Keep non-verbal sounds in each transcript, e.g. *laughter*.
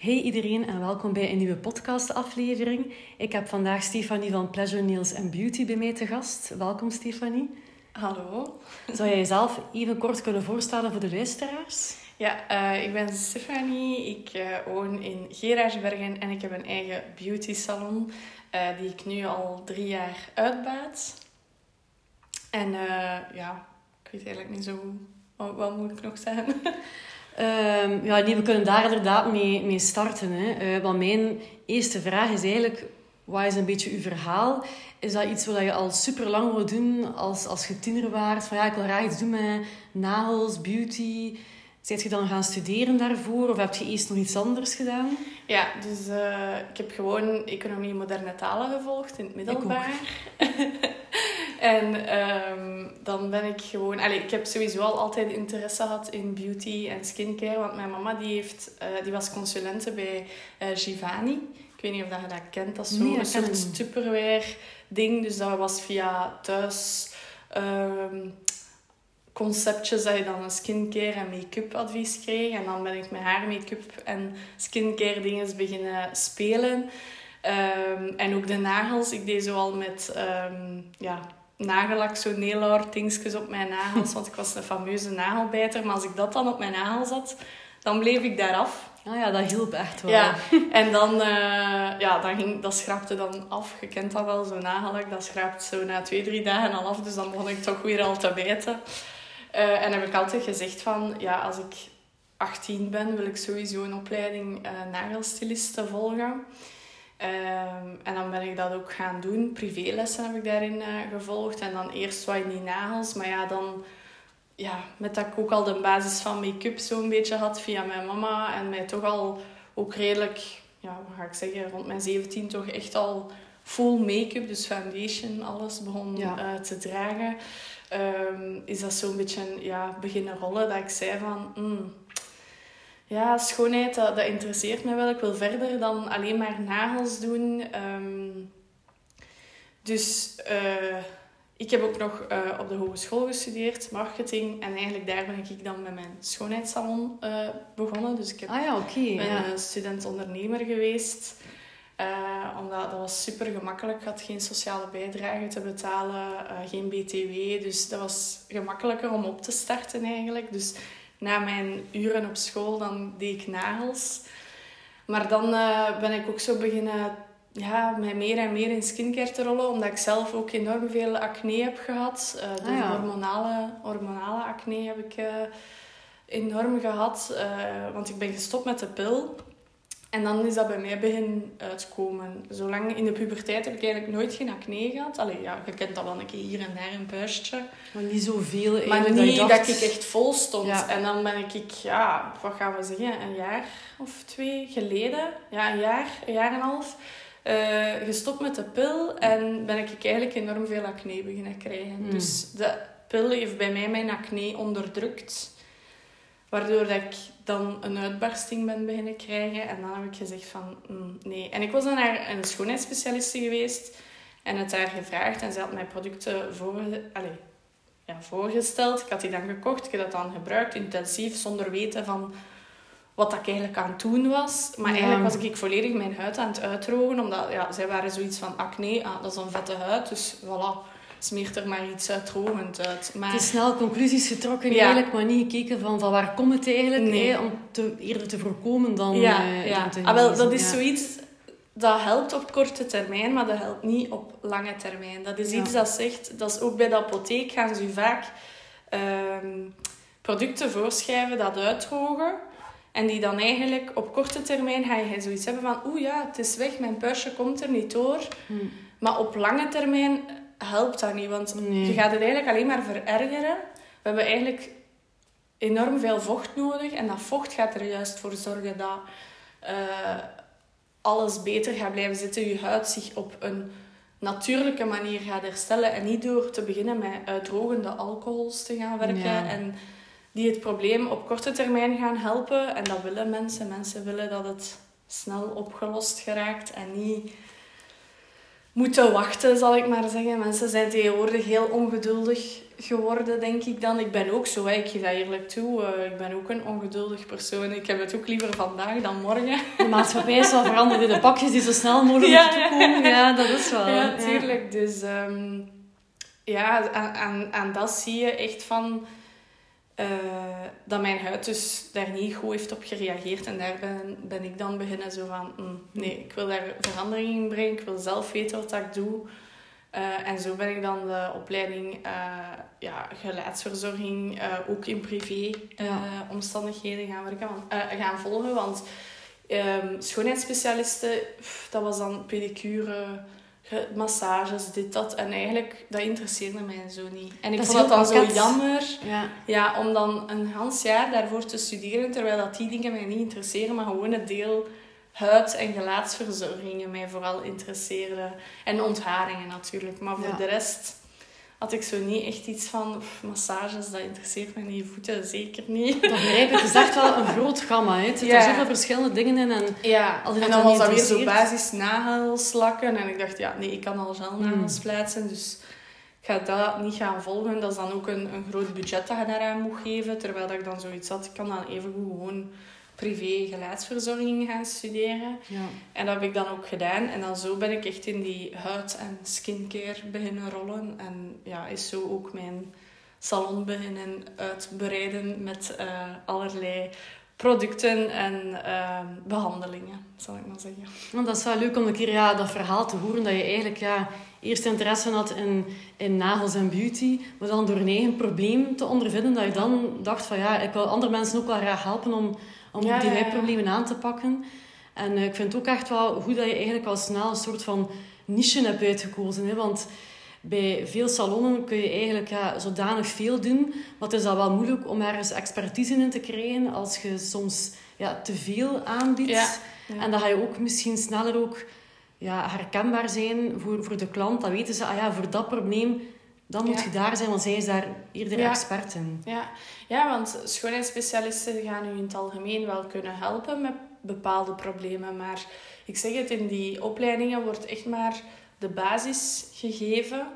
Hey iedereen en welkom bij een nieuwe podcastaflevering. Ik heb vandaag Stefanie van Pleasure Nails and Beauty bij mij te gast. Welkom Stefanie. Hallo. Zou jij jezelf even kort kunnen voorstellen voor de luisteraars? Ja, uh, ik ben Stefanie. Ik uh, woon in Geraardsbergen en ik heb een eigen beauty salon uh, die ik nu al drie jaar uitbaat. En ja, ik weet eigenlijk niet zo wat, wat moet ik nog zeggen. *laughs* Um, ja, nee, we kunnen daar inderdaad mee, mee starten. Hè. Uh, want mijn eerste vraag is eigenlijk... Wat is een beetje uw verhaal? Is dat iets wat je al super lang wil doen als, als je tiener waart? Van ja, ik wil graag iets doen met nagels, beauty. Zijt je dan gaan studeren daarvoor? Of heb je eerst nog iets anders gedaan? Ja, dus uh, ik heb gewoon economie en moderne talen gevolgd in het middelbaar. *laughs* En um, dan ben ik gewoon... Allee, ik heb sowieso al altijd interesse gehad in beauty en skincare. Want mijn mama die heeft, uh, die was consulente bij uh, Givani. Ik weet niet of dat je dat kent. Dat is zo'n nee, soort Tupperware ding. Dus dat was via thuis... Um, conceptjes dat je dan een skincare en make-up advies kreeg. En dan ben ik met haar make-up en skincare dingen beginnen spelen. Um, en ook de nagels. Ik deed zo al met um, ja, nagellak, zo nail dingetjes op mijn nagels. Want ik was een fameuze nagelbijter. Maar als ik dat dan op mijn nagels had, dan bleef ik daar af. Ah ja, dat hielp echt wel. Ja, en dan, uh, ja, dan ging, dat schraapte dan af. Je kent dat wel, zo'n nagellak. Dat schraapt zo na twee, drie dagen al af. Dus dan begon ik toch weer al te bijten. Uh, en heb ik altijd gezegd van, ja, als ik 18 ben, wil ik sowieso een opleiding uh, nagelstiliste volgen. Um, en dan ben ik dat ook gaan doen. Privélessen heb ik daarin uh, gevolgd. En dan eerst wat in die nagels. Maar ja, dan... Ja, met dat ik ook al de basis van make-up zo'n beetje had via mijn mama. En mij toch al ook redelijk... Ja, wat ga ik zeggen? Rond mijn 17 toch echt al full make-up. Dus foundation, alles begon ja. uh, te dragen. Um, is dat zo'n beetje ja, beginnen rollen. Dat ik zei van... Mm, ja, schoonheid, dat, dat interesseert me wel. Ik wil verder dan alleen maar nagels doen. Um, dus uh, ik heb ook nog uh, op de hogeschool gestudeerd, marketing. En eigenlijk daar ben ik dan met mijn schoonheidssalon uh, begonnen. Dus ik heb, ah, ja, okay, ben ja. student-ondernemer geweest. omdat dat was super gemakkelijk. Ik had geen sociale bijdrage te betalen, geen BTW. Dus dat was gemakkelijker om op te starten eigenlijk. Dus na mijn uren op school, dan deed ik nagels. Maar dan uh, ben ik ook zo beginnen ja, mij meer en meer in skincare te rollen. Omdat ik zelf ook enorm veel acne heb gehad. Uh, ah, ja. hormonale, hormonale acne heb ik uh, enorm gehad. want ik ben gestopt met de pil. En dan is dat bij mij begin uitkomen. Zolang in de puberteit heb ik eigenlijk nooit geen acne gehad. Allee, ja, je kent dat wel een keer hier en daar een puistje. Maar niet zoveel. Maar niet dat, dacht... dat, ik echt vol stond. Ja. En dan ben ik, ja, wat gaan we zeggen, een jaar of twee geleden, ja, een jaar, een jaar en een half, uh, gestopt met de pil. En ben ik eigenlijk enorm veel acne beginnen krijgen. Hmm. Dus de pil heeft bij mij mijn acne onderdrukt. Waardoor dat ik dan een uitbarsting ben beginnen krijgen. En dan heb ik gezegd van, mm, nee. En ik was dan naar een schoonheidsspecialiste geweest. En het haar gevraagd. En ze had mij producten voor, allez, ja, voorgesteld. Ik had die dan gekocht. Ik heb dat dan gebruikt, intensief, zonder weten van wat ik eigenlijk aan het doen was. Maar eigenlijk was ik volledig mijn huid aan het uitdrogen. Omdat ja, zij waren zoiets van acne, ah, dat is een vette huid. Dus voilà smeert er maar iets uitdrogend uit. Maar... Het is snel conclusies getrokken eigenlijk, maar niet gekeken van, van waar komt het eigenlijk, nee. om te, eerder te voorkomen dan, ja, uh, ja. dan te ah, wel, Dat is zoiets, dat helpt op korte termijn, maar dat helpt niet op lange termijn. Dat is iets dat zegt, dat is ook bij de apotheek gaan ze vaak um, producten voorschrijven dat uitdrogen. En die dan eigenlijk op korte termijn ga je zoiets hebben van... Oeh ja, het is weg, mijn puistje komt er niet door. Hmm. Maar op lange termijn helpt dat niet. Want je gaat het eigenlijk alleen maar verergeren. We hebben eigenlijk enorm veel vocht nodig. En dat vocht gaat er juist voor zorgen dat uh, alles beter gaat blijven zitten. Je huid zich op een natuurlijke manier gaat herstellen. En niet door te beginnen met uitdrogende alcohols te gaan werken. Ja. En die het probleem op korte termijn gaan helpen. En dat willen mensen. Mensen willen dat het snel opgelost geraakt en niet moeten wachten, zal ik maar zeggen. Mensen zijn tegenwoordig heel ongeduldig. geworden, denk ik dan. Ik ben ook zo, hè. ik geef dat eerlijk toe. Uh, ik ben ook een ongeduldig persoon. Ik heb het ook liever vandaag dan morgen. De maatschappij is wel veranderd. De pakjes die zo snel mogelijk ja, moeten komen. Ja, dat is wel. Ja, tuurlijk. Dus um, ja, aan, aan, aan dat zie je echt van... Uh, dat mijn huid dus daar niet goed heeft op gereageerd. En daar ben, ben ik dan beginnen zo van... Mm, nee, ik wil daar verandering in brengen. Ik wil zelf weten wat ik doe. Uh, en zo ben ik dan de opleiding uh, ja, geluidsverzorging ook in privé omstandigheden gaan, werken, gaan volgen. Want um, schoonheidsspecialisten, dat was dan pedicure, massages, dit, dat. En eigenlijk, dat interesseerde mij zo niet. En ik vond dat dan zo jammer ja. Ja, om dan een half jaar daarvoor te studeren, terwijl dat die dingen mij niet interesseren, maar gewoon het deel huid- en gelaatsverzorgingen mij vooral interesseerden. En ontharingen natuurlijk. Maar voor de rest had ik zo niet echt iets van massages, dat interesseert me niet. Voeten zeker niet. Dat begrijp ik. Het is echt wel een groot gamma. Hè. Er zitten ja. zoveel verschillende dingen in. En, ja. en dan was dat weer zo basis nagelslakken. En ik dacht, ja, nee, ik kan al gelnagels mm. plaatsen. Dus ik ga dat niet gaan volgen. Dat is dan ook een, een groot budget dat je daaraan moet geven. Terwijl dat ik dan zoiets had, ik kan dan even gewoon privé geluidsverzorging gaan studeren. Ja. En dat heb ik dan ook gedaan. En dan zo ben ik echt in die huid- en skincare beginnen rollen. En ja, is zo ook mijn salon beginnen uitbreiden met uh, allerlei producten en uh, behandelingen, zal ik maar zeggen. Want dat is wel leuk om een keer ja, dat verhaal te horen dat je eigenlijk ja, eerst interesse had in, in nagels en beauty, maar dan door een eigen probleem te ondervinden, dat je dan dacht van ja, ik wil andere mensen ook wel graag helpen om om ja, die wijproblemen aan te pakken. En uh, ik vind het ook echt wel goed dat je eigenlijk al snel een soort van niche hebt uitgekozen. Hè? Want bij veel salonnen kun je eigenlijk ja, zodanig veel doen. Maar het is dan wel moeilijk om ergens expertise in te krijgen als je soms ja, te veel aanbiedt. En dan ga je ook misschien sneller ook ja, herkenbaar zijn voor, voor de klant. Dan weten ze, ah ja, voor dat probleem dan moet je daar zijn, want zij is daar eerder ja. expert in. Ja. ja, want schoonheidsspecialisten gaan u in het algemeen wel kunnen helpen met bepaalde problemen. Maar ik zeg het, in die opleidingen wordt echt maar de basis gegeven.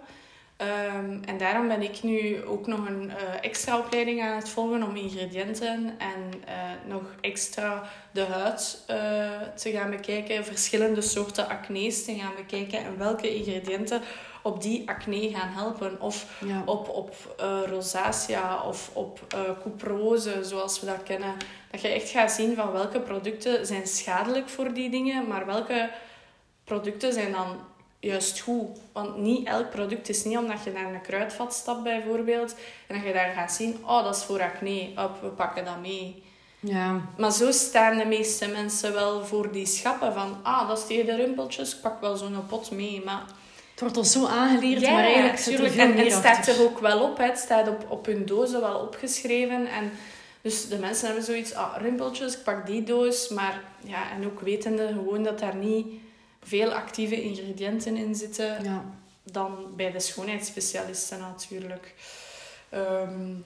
Um, en daarom ben ik nu ook nog een uh, extra opleiding aan het volgen om ingrediënten en uh, nog extra de huid uh, te gaan bekijken, verschillende soorten acne's te gaan bekijken en welke ingrediënten op die acne gaan helpen. Of op, op uh, rosacea of op uh, couperose, zoals we dat kennen. Dat je echt gaat zien van welke producten zijn schadelijk voor die dingen, maar welke producten zijn dan juist goed. Want niet elk product is niet omdat je naar een kruidvat stapt bijvoorbeeld en dat je daar gaat zien, oh dat is voor acne, op, we pakken dat mee. Ja. Maar zo staan de meeste mensen wel voor die schappen van, ah dat is tegen de rimpeltjes, ik pak wel zo'n pot mee. Maar het wordt ons zo aangeleerd, maar eigenlijk zit er veel en, meer het staat er ook wel op. Hè. Het staat op, op hun dozen wel opgeschreven. En dus de mensen hebben zoiets, ah, rimpeltjes, ik pak die doos. Maar ja, en ook wetende gewoon dat daar niet veel actieve ingrediënten in zitten. Ja. Dan bij de schoonheidsspecialisten natuurlijk. Um,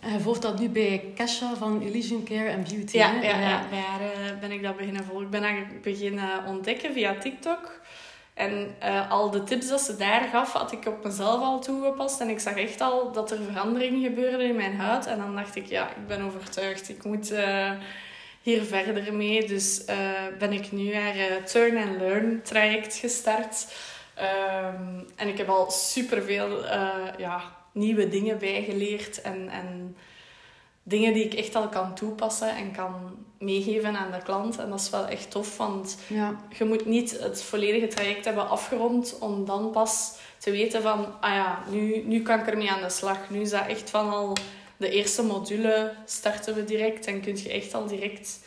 en je volgt dat nu bij Kesha van Illusion Care and Beauty. Ja, ja, ja. bij haar eh, ben ik dat beginnen volgen. Ik ben haar beginnen ontdekken via TikTok. En uh, al de tips dat ze daar gaf, had ik op mezelf al toegepast. En ik zag echt al dat er veranderingen gebeurden in mijn huid. En dan dacht ik, ja, ik ben overtuigd. Ik moet uh, hier verder mee. Dus uh, ben ik nu haar Turn and Learn traject gestart. Um, en ik heb al superveel ja, nieuwe dingen bijgeleerd. En, en dingen die ik echt al kan toepassen en kan meegeven aan de klant. En dat is wel echt tof, want ja. je moet niet het volledige traject hebben afgerond om dan pas te weten van, ah ja, nu, nu kan ik ermee aan de slag. Nu is dat echt van al de eerste module starten we direct en kun je echt al direct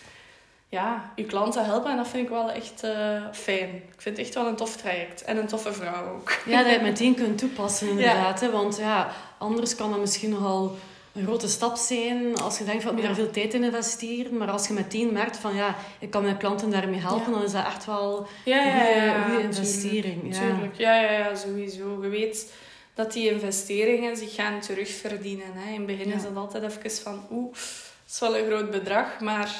ja, je klanten helpen. En dat vind ik wel echt uh, fijn. Ik vind het echt wel een tof traject. En een toffe vrouw ook. Ja, dat je het *laughs* meteen kunt toepassen inderdaad. Hè? Want ja, anders kan dat misschien nogal een grote stap zijn als je denkt van ik moet daar veel tijd in investeren. Maar als je meteen merkt van ja, ik kan mijn klanten daarmee helpen, dan is dat echt wel een goede investering. Tuurlijk. Ja. Ja, ja, sowieso. Je weet dat die investeringen zich gaan terugverdienen. Hè. In het begin is dat altijd even van oeh, dat is wel een groot bedrag, maar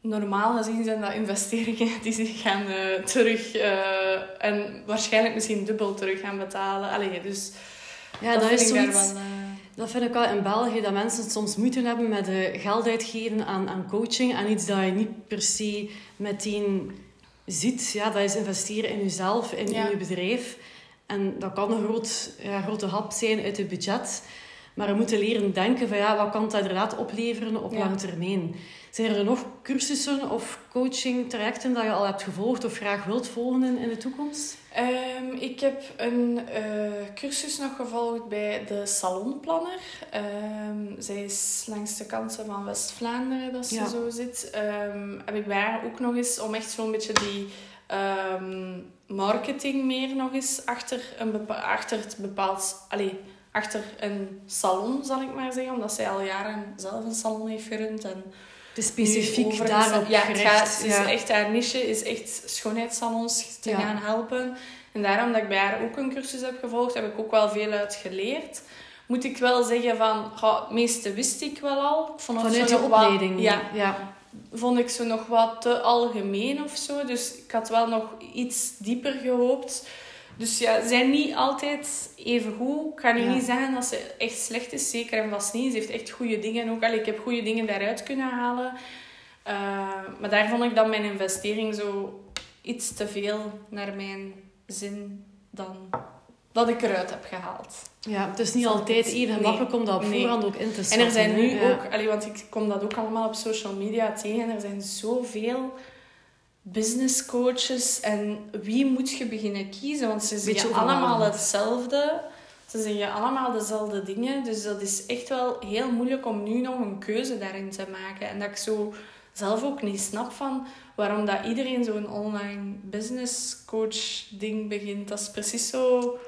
normaal gezien zijn dat investeringen *laughs* die zich gaan uh, terug uh, en waarschijnlijk misschien dubbel terug gaan betalen. Allee, dus Ja, dat, is zoiets... Wel, Dat vind ik wel in België, dat mensen soms moeite hebben met geld uitgeven aan, aan coaching. En iets dat je niet per se meteen ziet. Ja, dat is investeren in jezelf, in, in je bedrijf. En dat kan een groot, ja, grote hap zijn uit het budget. Maar we moeten leren denken van ja, wat kan dat inderdaad opleveren op lange termijn. Zijn er nog cursussen of coaching trajecten dat je al hebt gevolgd of graag wilt volgen in, in de toekomst? Um, ik heb een uh, cursus nog gevolgd bij de Salonplanner. Um, zij is langs de kanten van West-Vlaanderen, dat ze zo zit. Um, heb ik bij haar ook nog eens om echt zo'n beetje die marketing meer nog eens achter, een achter het bepaald... Allez, achter een salon, zal ik maar zeggen. Omdat zij al jaren zelf een salon heeft gerund. En het is specifiek daarop Ja, het, gaat, is echt haar niche is echt schoonheidssalons te gaan helpen. En daarom dat ik bij haar ook een cursus heb gevolgd, heb ik ook wel veel uit geleerd. Moet ik wel zeggen van, het meeste wist ik wel al. vond Vanuit je opleiding? Wat, ja, ja. Vond ik zo nog wat te algemeen of zo. Dus ik had wel nog iets dieper gehoopt. Dus ja, ze zijn niet altijd even goed. Ik ga nu niet zeggen dat ze echt slecht is, zeker en vast niet. Ze heeft echt goede dingen ook. Allee, ik heb goede dingen daaruit kunnen halen. Uh, maar daar vond ik dan mijn investering zo iets te veel naar mijn zin dan dat ik eruit heb gehaald. Ja, het is niet altijd even makkelijk om dat op voorhand ook in te zetten. En er zijn nu ook, allee, want ik kom dat ook allemaal op social media tegen, er zijn zoveel business coaches en wie moet je beginnen kiezen? Want ze zeggen allemaal hetzelfde. Ze zeggen allemaal dezelfde dingen. Dus dat is echt wel heel moeilijk om nu nog een keuze daarin te maken. En dat ik zo zelf ook niet snap van waarom dat iedereen zo'n online business coach ding begint. Dat is precies zo...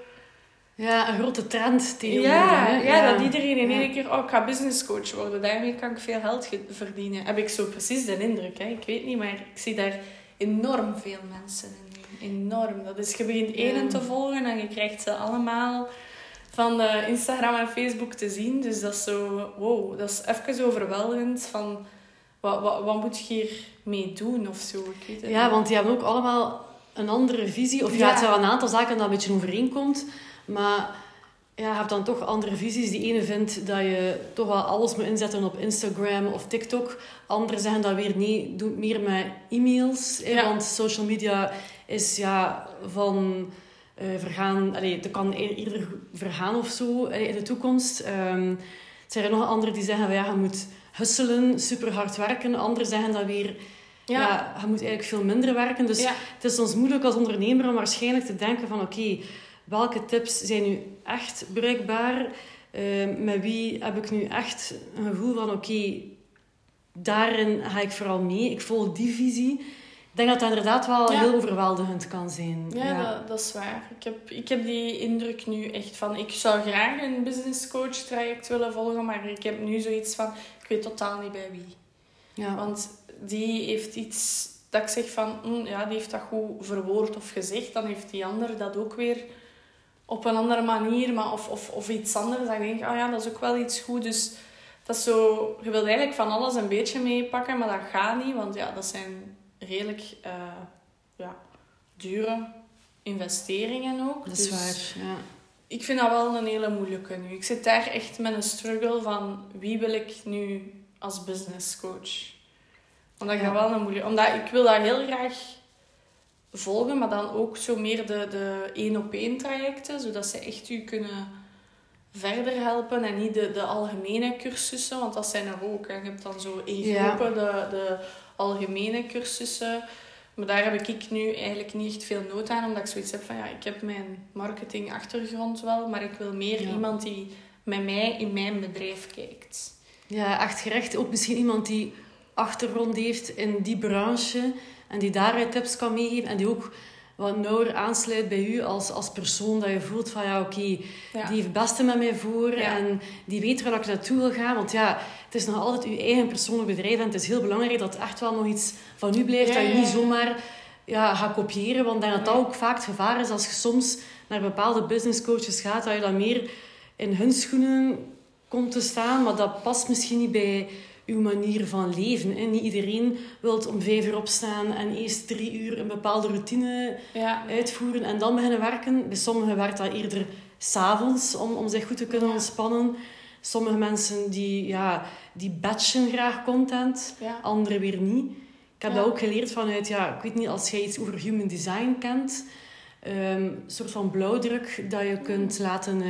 Ja, een grote trend tegenwoordig. Ja, ja, ja, dat iedereen in één keer... Oh, ik ga business coach worden. Daarmee kan ik veel geld verdienen. Heb ik zo precies de indruk. Hè? Ik weet niet, maar ik zie daar enorm veel mensen in. Enorm. Dat is, je begint één te volgen en je krijgt ze allemaal van Instagram en Facebook te zien. Dus dat is zo... Wow, dat is even overweldigend van... Wat, wat, wat moet je hier mee doen of zo? Het ja, want die hebben ook allemaal een andere visie. Of ja, het zijn wel een aantal zaken dat een beetje overeenkomt. Maar ja, je hebt dan toch andere visies. Die ene vindt dat je toch wel alles moet inzetten op Instagram of TikTok. Anderen zeggen dat weer nee, doe meer met e-mails. Want social media is ja, van uh, vergaan... Allee, dat kan eerder vergaan of zo in de toekomst. Um, er zijn er nog anderen die zeggen ja, je moet hustelen, super hard werken. Anderen zeggen dat weer... Ja. ja je moet eigenlijk veel minder werken. Dus het is ons moeilijk als ondernemer om waarschijnlijk te denken van oké welke tips zijn nu echt bruikbaar? Uh, met wie heb ik nu echt een gevoel van oké, daarin ga ik vooral mee. Ik volg die visie. Ik denk dat dat inderdaad wel heel overweldigend kan zijn. Ja, ja. Dat, dat, is waar. Ik heb, ik heb die indruk nu echt van... Ik zou graag een business coach traject willen volgen, maar ik heb nu zoiets van... Ik weet totaal niet bij wie. Ja. Want die heeft iets dat ik zeg van... Hm, ja, die heeft dat goed verwoord of gezegd. Dan heeft die ander dat ook weer op een andere manier, maar of, of, of iets anders. Dan denk ik, oh ja, dat is ook wel iets goed. Dus dat is zo, je wilt eigenlijk van alles een beetje meepakken, maar dat gaat niet, want ja, dat zijn redelijk uh, ja, dure investeringen ook. Dat is dus waar, ja. Ik vind dat wel een hele moeilijke nu. Ik zit daar echt met een struggle van wie wil ik nu als business coach. Omdat ik dat wel een moeilijke... Omdat ik wil dat heel graag volgen, maar dan ook zo meer de, de één-op-één trajecten, zodat ze echt u kunnen verder helpen en niet de, de algemene cursussen, want dat zijn er ook. En je hebt dan zo één groepen, de, de algemene cursussen. Maar daar heb ik nu eigenlijk niet echt veel nood aan, omdat ik zoiets heb van ja, ik heb mijn marketing-achtergrond wel, maar ik wil meer iemand die met mij in mijn bedrijf kijkt. Ja, echt gerecht. Ook misschien iemand die achtergrond heeft in die branche en die daaruit tips kan meegeven. En die ook wat nauwer aansluit bij u als, als persoon. Dat je voelt van ja, oké, die heeft het beste met mij voor. En die weet waar ik naartoe wil gaan. Want ja, het is nog altijd uw eigen persoonlijk bedrijf. En het is heel belangrijk dat het echt wel nog iets van u blijft. dat je niet zomaar ja, gaat kopiëren. Want dan dat dat ook vaak het gevaar is als je soms naar bepaalde business coaches gaat. Dat je dan meer in hun schoenen komt te staan. Maar dat past misschien niet bij uw manier van leven. Hè. Niet iedereen wil om vijf uur opstaan en eerst drie uur een bepaalde routine uitvoeren en dan beginnen werken. Bij sommigen werkt dat eerder s'avonds om, om zich goed te kunnen ontspannen. Sommige mensen die, ja, die batchen graag content, Ja. anderen weer niet. Ik heb dat ook geleerd vanuit, ja, ik weet niet, als jij iets over human design kent, ehm, een soort van blauwdruk dat je kunt laten, eh,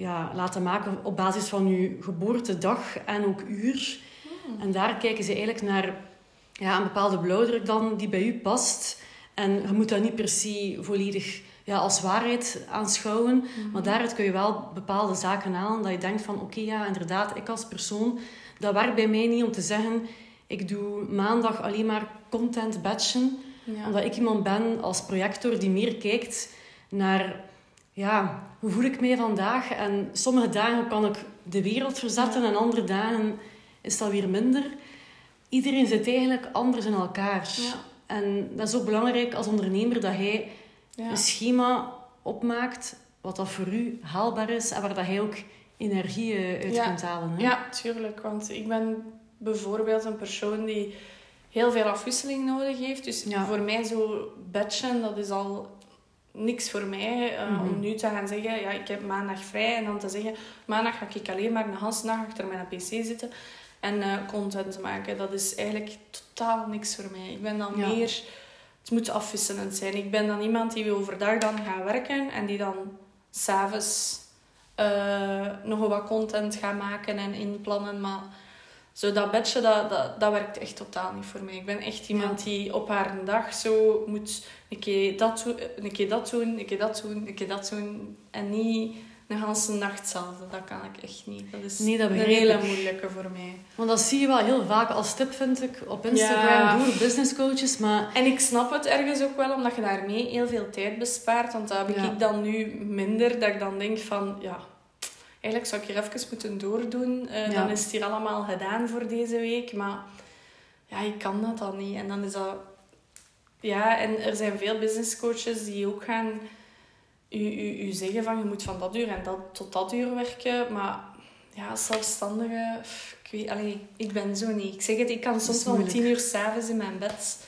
ja, laten maken op basis van je geboortedag en ook uur. En daar kijken ze eigenlijk naar ja, een bepaalde blauwdruk dan die bij u past. En je moet dat niet per se volledig ja, als waarheid aanschouwen. Maar daaruit kun je wel bepaalde zaken halen dat je denkt van oké, ja, inderdaad, ik als persoon, dat werkt bij mij niet om te zeggen, ik doe maandag alleen maar content batchen. Ja. Omdat ik iemand ben als projector die meer kijkt naar ja, hoe voel ik mij vandaag. En sommige dagen kan ik de wereld verzetten en andere dagen is dat weer minder. Iedereen zit eigenlijk anders in elkaar. Ja. En dat is ook belangrijk als ondernemer dat hij Ja. een schema opmaakt wat dat voor u haalbaar is en waar dat hij ook energie eh, uit Ja. kunt halen. Hè? Ja, tuurlijk. Want ik ben bijvoorbeeld een persoon die heel veel afwisseling nodig heeft. Dus voor mij zo batchen, dat is al niks voor mij. eh, Mhm. Om nu te gaan zeggen, ja, ik heb maandag vrij. En dan te zeggen, maandag ga ik alleen maar een hele dag achter mijn pc zitten. En eh, content maken. Dat is eigenlijk totaal niks voor mij. Ik ben dan Ja. meer... Het moet afwisselend zijn. Ik ben dan iemand die overdag dan gaat werken. En die dan s'avonds eh nog wat content gaat maken en inplannen. Maar zo dat bedje, dat, dat, dat werkt echt totaal niet voor mij. Ik ben echt iemand die op haar dag zo moet een keer dat, doen, een keer dat doen, een keer dat doen, een keer dat doen. En niet een hele nacht hetzelfde. Dat kan ik echt niet. Dat is Nee, dat een hele moeilijke voor mij. Want dat zie je wel heel vaak als tip, vind ik, op Instagram Ja. door business coaches. Maar En ik snap het ergens ook wel, omdat je daarmee heel veel tijd bespaart. Want dat heb Ja. ik dan nu minder. Dat ik dan denk van, ja, eigenlijk zou ik hier even moeten doordoen. Eh, Ja. Dan is het hier allemaal gedaan voor deze week. Maar ja, ik kan dat dan niet. En dan is dat... Ja, en er zijn veel business coaches die ook gaan u, u, u zeggen van, je moet van dat uur en dat tot dat uur werken. Maar ja, als zelfstandige... pff, Ik, weet, allee, ik ben zo niet. Ik zeg het, ik kan soms om tien uur s'avonds in mijn bed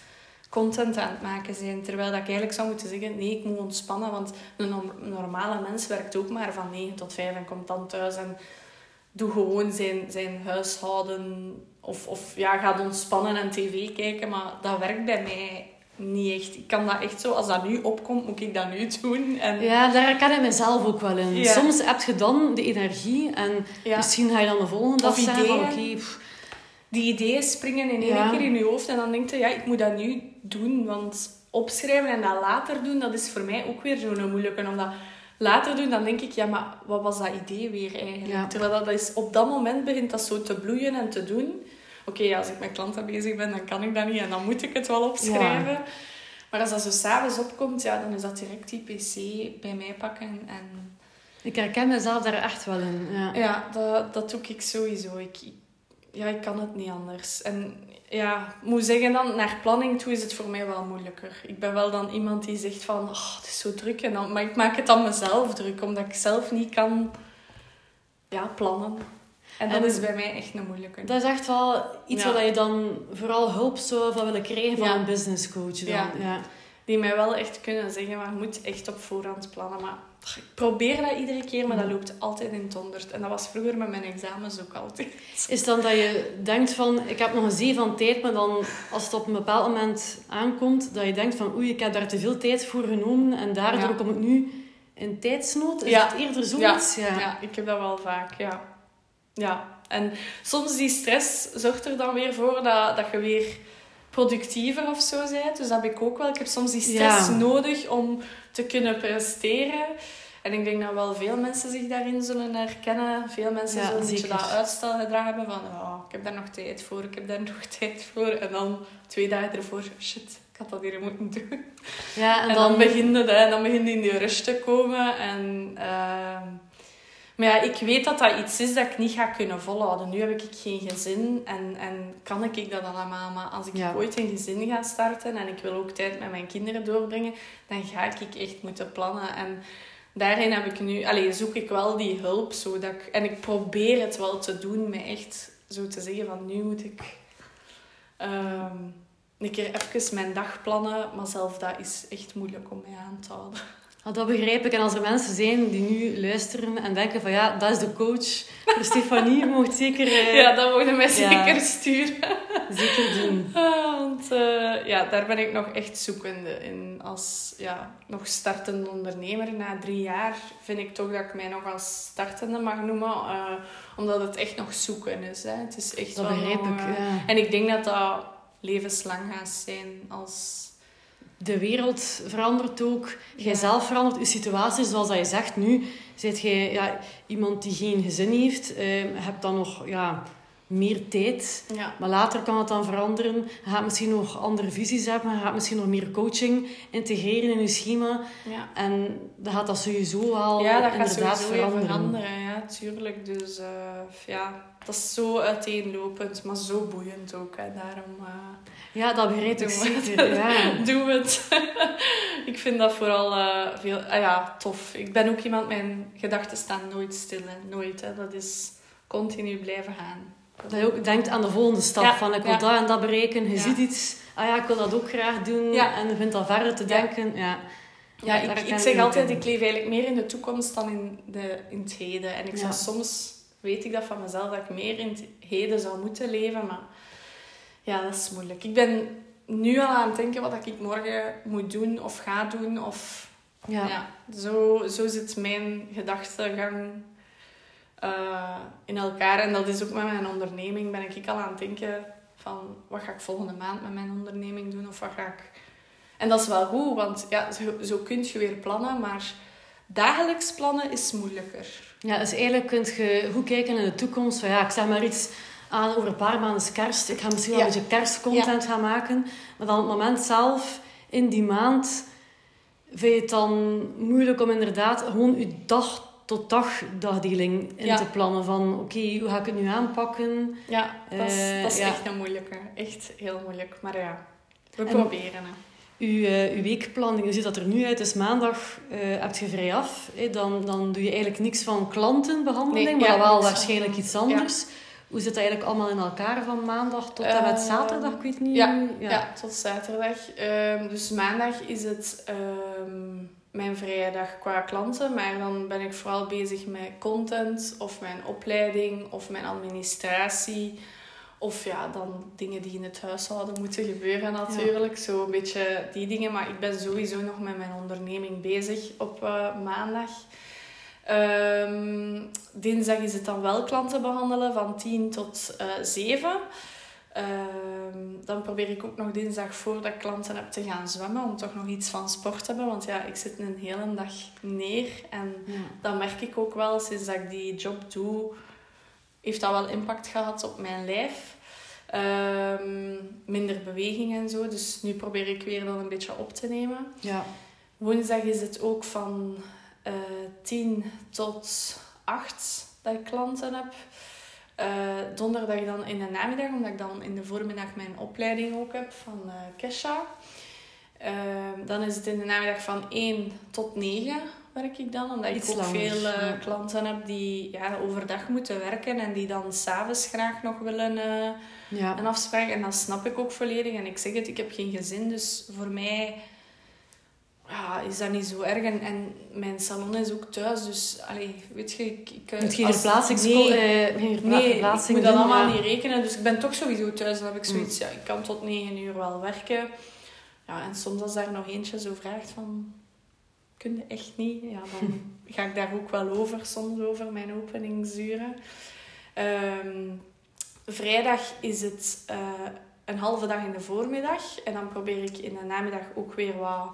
content aan het maken zijn. Terwijl dat ik eigenlijk zou moeten zeggen, nee, ik moet ontspannen. Want een norm- normale mens werkt ook maar van 9 tot 5 en komt dan thuis en doe gewoon zijn, zijn huishouden. Of, of ja, gaat ontspannen en tv kijken. Maar dat werkt bij mij niet echt. Ik kan dat echt zo, als dat nu opkomt, moet ik dat nu doen. En, ja, daar herken ik mezelf ook wel in. Ja. Soms heb je dan de energie en Ja. misschien ga je dan de volgende dag Of zeggen van oké, die ideeën springen in één Ja. keer in je hoofd en dan denk je, ja, ik moet dat nu doen. Want opschrijven en dat later doen, dat is voor mij ook weer zo'n moeilijke. Omdat later doen, dan denk ik, ja, maar wat was dat idee weer eigenlijk? Ja. Terwijl dat is, op dat moment begint dat zo te bloeien en te doen. Oké, als ik met klanten bezig ben, dan kan ik dat niet en dan moet ik het wel opschrijven. Maar als dat zo s'avonds opkomt, ja, dan is dat direct die pc bij mij pakken en... ik herken mezelf daar echt wel in. Ja. Ja, dat, dat doe ik sowieso. Ik, ik- ja, ik kan het niet anders. En ja, ik moet zeggen dan, naar planning toe is het voor mij wel moeilijker. Ik ben wel dan iemand die zegt van, oh, het is zo druk. En dan, maar ik maak het dan mezelf druk, omdat ik zelf niet kan ja, plannen. En dat En- is bij mij echt een moeilijke. Dat is echt wel iets Ja. waar je dan vooral hulp zou van willen krijgen van Ja. een business coach. Dan. Ja. Ja. Die mij wel echt kunnen zeggen, maar je moet echt op voorhand plannen. Maar ik probeer dat iedere keer, maar dat loopt altijd in het honderd. En dat was vroeger met mijn examens ook altijd. Is dan dat je denkt van, ik heb nog een zee van tijd, maar dan als het op een bepaald moment aankomt, dat je denkt van, oei, ik heb daar te veel tijd voor genomen en daardoor Ja. kom ik nu in tijdsnood. Is Ja. het eerder Ja, zoiets? ja. ik heb dat wel vaak, ja. Ja, en soms die stress zorgt er dan weer voor dat, dat je weer productiever of zo bent. Dus dat heb ik ook wel. Ik heb soms die stress Ja. nodig om te kunnen presteren. En ik denk dat wel veel mensen zich daarin zullen herkennen. Veel mensen Ja, zo'n beetje dat uitstelgedrag hebben van... Oh, ik heb daar nog tijd voor, ik heb daar nog *laughs* tijd voor. En dan twee dagen ervoor, shit, ik had dat hier moeten doen. Ja, en, En, dan, dan, begint het, hè, en dan begint in die rush te komen. En, ehm, maar ja, ik weet dat dat iets is dat ik niet ga kunnen volhouden. Nu heb ik geen gezin en, en kan ik dat allemaal. Maar als ik Ja. ooit een gezin ga starten en ik wil ook tijd met mijn kinderen doorbrengen, dan ga ik echt moeten plannen. En daarin heb ik nu, allez, zoek ik wel die hulp. Zodat ik, en ik probeer het wel te doen met echt zo te zeggen van nu moet ik... ehm, een keer even mijn dag plannen, maar zelf dat is echt moeilijk om mij aan te houden. Dat begrijp ik. En als er mensen zijn die nu luisteren en denken van ja, dat is de coach voor Stefanie, je *laughs* mocht zeker... eh, Ja, dat mogen mij Ja. zeker sturen. Zeker doen. *laughs* Ah, Want eh, ja, daar ben ik nog echt zoekende in. Als ja, nog startende ondernemer na drie jaar vind ik toch dat ik mij nog als startende mag noemen. eh, omdat het echt nog zoeken is. Hè. Het is echt Dat wel begrijp nog, ik, ja. En ik denk dat dat levenslang gaat zijn. Als... De wereld verandert ook. Jijzelf verandert. Je situatie, zoals dat je zegt nu, zit jij ja, iemand die geen gezin heeft. eh, hebt dan nog ja, meer tijd. Ja. Maar later kan het dan veranderen. Je gaat misschien nog andere visies hebben. Je gaat misschien nog meer coaching integreren in je schema. Ja. En dan gaat dat sowieso al ja, dat gaat sowieso veranderen. veranderen. Ja, tuurlijk. Dus eh, ja, dat is zo uiteenlopend, maar zo boeiend ook. Hè. Daarom... eh, Ja, dat begrijp ik Doen we het. zeker. Ja. *laughs* Doe het. *laughs* ik vind dat vooral eh, veel, ah ja, tof. Ik ben ook iemand, mijn gedachten staan nooit stil. Hè. Nooit. Hè. Dat is continu blijven gaan. Dat je ook denkt aan de volgende stap. Ja, van ik wil ja. dat en dat bereiken. Je ziet iets. Ah ja, ik wil dat ook graag doen. Ja. En je vindt al verder te denken. Ja, Ja, ik, ik zeg altijd, ik leef eigenlijk meer in de toekomst dan in, de, in het heden. En ik zou soms, weet ik dat van mezelf, dat ik meer in het heden zou moeten leven. Maar ja, dat is moeilijk. Ik ben nu al aan het denken wat ik morgen moet doen of ga doen. Of Ja. Ja, zo, zo zit mijn gedachtegang eh, in elkaar. En dat is ook met mijn onderneming. Ben ik al aan het denken van wat ga ik volgende maand met mijn onderneming doen of wat ga ik. En dat is wel goed, want ja, zo, zo kun je weer plannen, maar dagelijks plannen is moeilijker. Ja, dus eigenlijk kun je goed kijken in de toekomst. Van, ja, ik zeg maar iets aan over een paar maanden is kerst. Ik ga misschien wel Ja. een beetje kerstcontent gaan maken. Maar dan op het moment zelf, in die maand, vind je het dan moeilijk om inderdaad gewoon je dag tot dag dagdeling in Ja. te plannen. Van oké, hoe ga ik het nu aanpakken? Ja, dat is, Eh, dat is echt een moeilijke. Echt heel moeilijk. Maar ja, we En- proberen het. Uw, eh, uw weekplanning, hoe ziet dat er nu uit? Dus maandag eh heb je vrij af. hè. Dan, dan doe je eigenlijk niks van klantenbehandeling, Nee, maar ja, wel waarschijnlijk iets anders. Hoe zit dat eigenlijk allemaal in elkaar van maandag tot en met Eh, zaterdag? Ik weet niet. Ja, ja. tot zaterdag. Ehm, dus maandag is het ehm, mijn vrije dag qua klanten. Maar dan ben ik vooral bezig met content of mijn opleiding of mijn administratie. Of ja, dan dingen die in het huishouden moeten gebeuren natuurlijk. Zo een beetje die dingen. Maar ik ben sowieso nog met mijn onderneming bezig op eh, maandag. Ehm, dinsdag is het dan wel klanten behandelen van 10 tot eh 7. Ehm, dan probeer ik ook nog dinsdag voordat ik klanten heb te gaan zwemmen. Om toch nog iets van sport te hebben. Want ja, ik zit een hele dag neer. En Ja. dat merk ik ook wel sinds dat ik die job doe. Heeft dat wel impact gehad op mijn lijf. Ehm, minder beweging en zo. Dus nu probeer ik weer dan een beetje op te nemen. Ja. Woensdag is het ook van eh 10 tot 8 dat ik klanten heb. Eh, donderdag dan in de namiddag, omdat ik dan in de voormiddag mijn opleiding ook heb van eh Kesha. Eh, dan is het in de namiddag van 1 tot 9 werk ik dan, omdat Iets ik ook langer, veel ja. klanten heb die ja, overdag moeten werken en die dan s'avonds graag nog willen Ja. een afspraak. En dat snap ik ook volledig. En ik zeg het, ik heb geen gezin, dus voor mij ja, is dat niet zo erg. En, en mijn salon is ook thuis, dus allee, weet je, ik... ik Je moet geen als- verplaatsing, Nee, eh, verpla- Nee, ik moet dat allemaal niet rekenen. Dus ik ben toch sowieso thuis. Dan heb ik Mm. zoiets, ja, ik kan tot negen uur wel werken. Ja, en soms als daar nog eentje zo vraagt van... Kun je echt niet? Ja, dan *laughs* ga ik daar ook wel over, soms over mijn openingsuren. Ehm, vrijdag is het eh, een halve dag in de voormiddag. En dan probeer ik in de namiddag ook weer wat...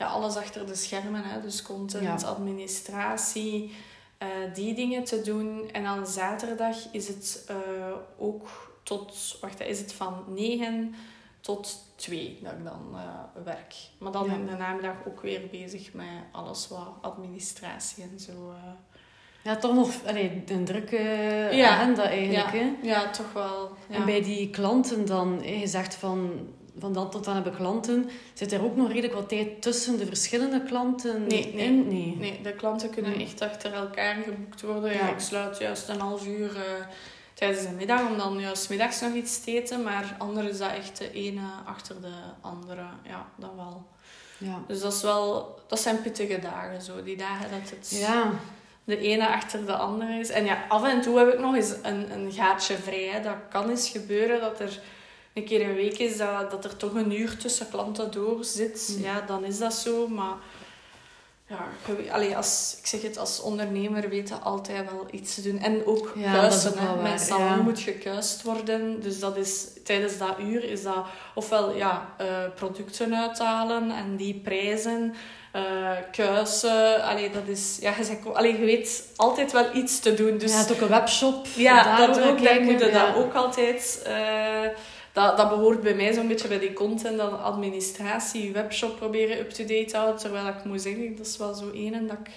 Ja, alles achter de schermen. Hè? Dus content, Ja. administratie, eh, die dingen te doen. En dan zaterdag is het eh, ook tot... Wacht, is het van 9 tot 2 dat ik dan eh, werk. Maar dan Ja. in de namiddag ook weer bezig met alles wat administratie en zo. Ja, toch nog allee, een drukke Ja. agenda eigenlijk. ja, Hè? ja, toch wel. Ja. En bij die klanten dan, je zegt van, van dan tot dan hebben klanten, zit er ook nog redelijk wat tijd tussen de verschillende klanten Nee, nee. in? Nee. Nee, de klanten kunnen Nee. echt achter elkaar geboekt worden. Ja, Ja. ik sluit juist een half uur. eh, tijdens de middag om dan juist middags nog iets te eten. Maar anders is dat echt de ene achter de andere. Ja, dat wel. Ja. Dus dat, is wel, dat zijn pittige dagen, zo. Die dagen dat het Ja. de ene achter de andere is. En ja, af en toe heb ik nog eens een, een gaatje vrij. Hè. Dat kan eens gebeuren dat er een keer een week is dat, dat er toch een uur tussen klanten door zit. Mm. Ja, dan is dat zo. Maar ja, je allee, als, ik zeg het, als ondernemer weet je altijd wel iets te doen. En ook Ja, kuisen. ook Mijn salon ja. moet gekuist worden. Dus dat is, tijdens dat uur is dat ofwel ja, eh, producten uithalen en die prijzen. eh kuisen, allee, dat is, ja, je, zegt, allee, je weet altijd wel iets te doen. Dus je hebt ook een webshop. ja, Daar dat ook ook. Daar kijken, moet je dat ook altijd... eh, dat, dat behoort bij mij zo'n beetje bij die content, dat administratie, webshop proberen up-to-date te houden. Terwijl ik moet zeggen, dat is wel zo één dat ik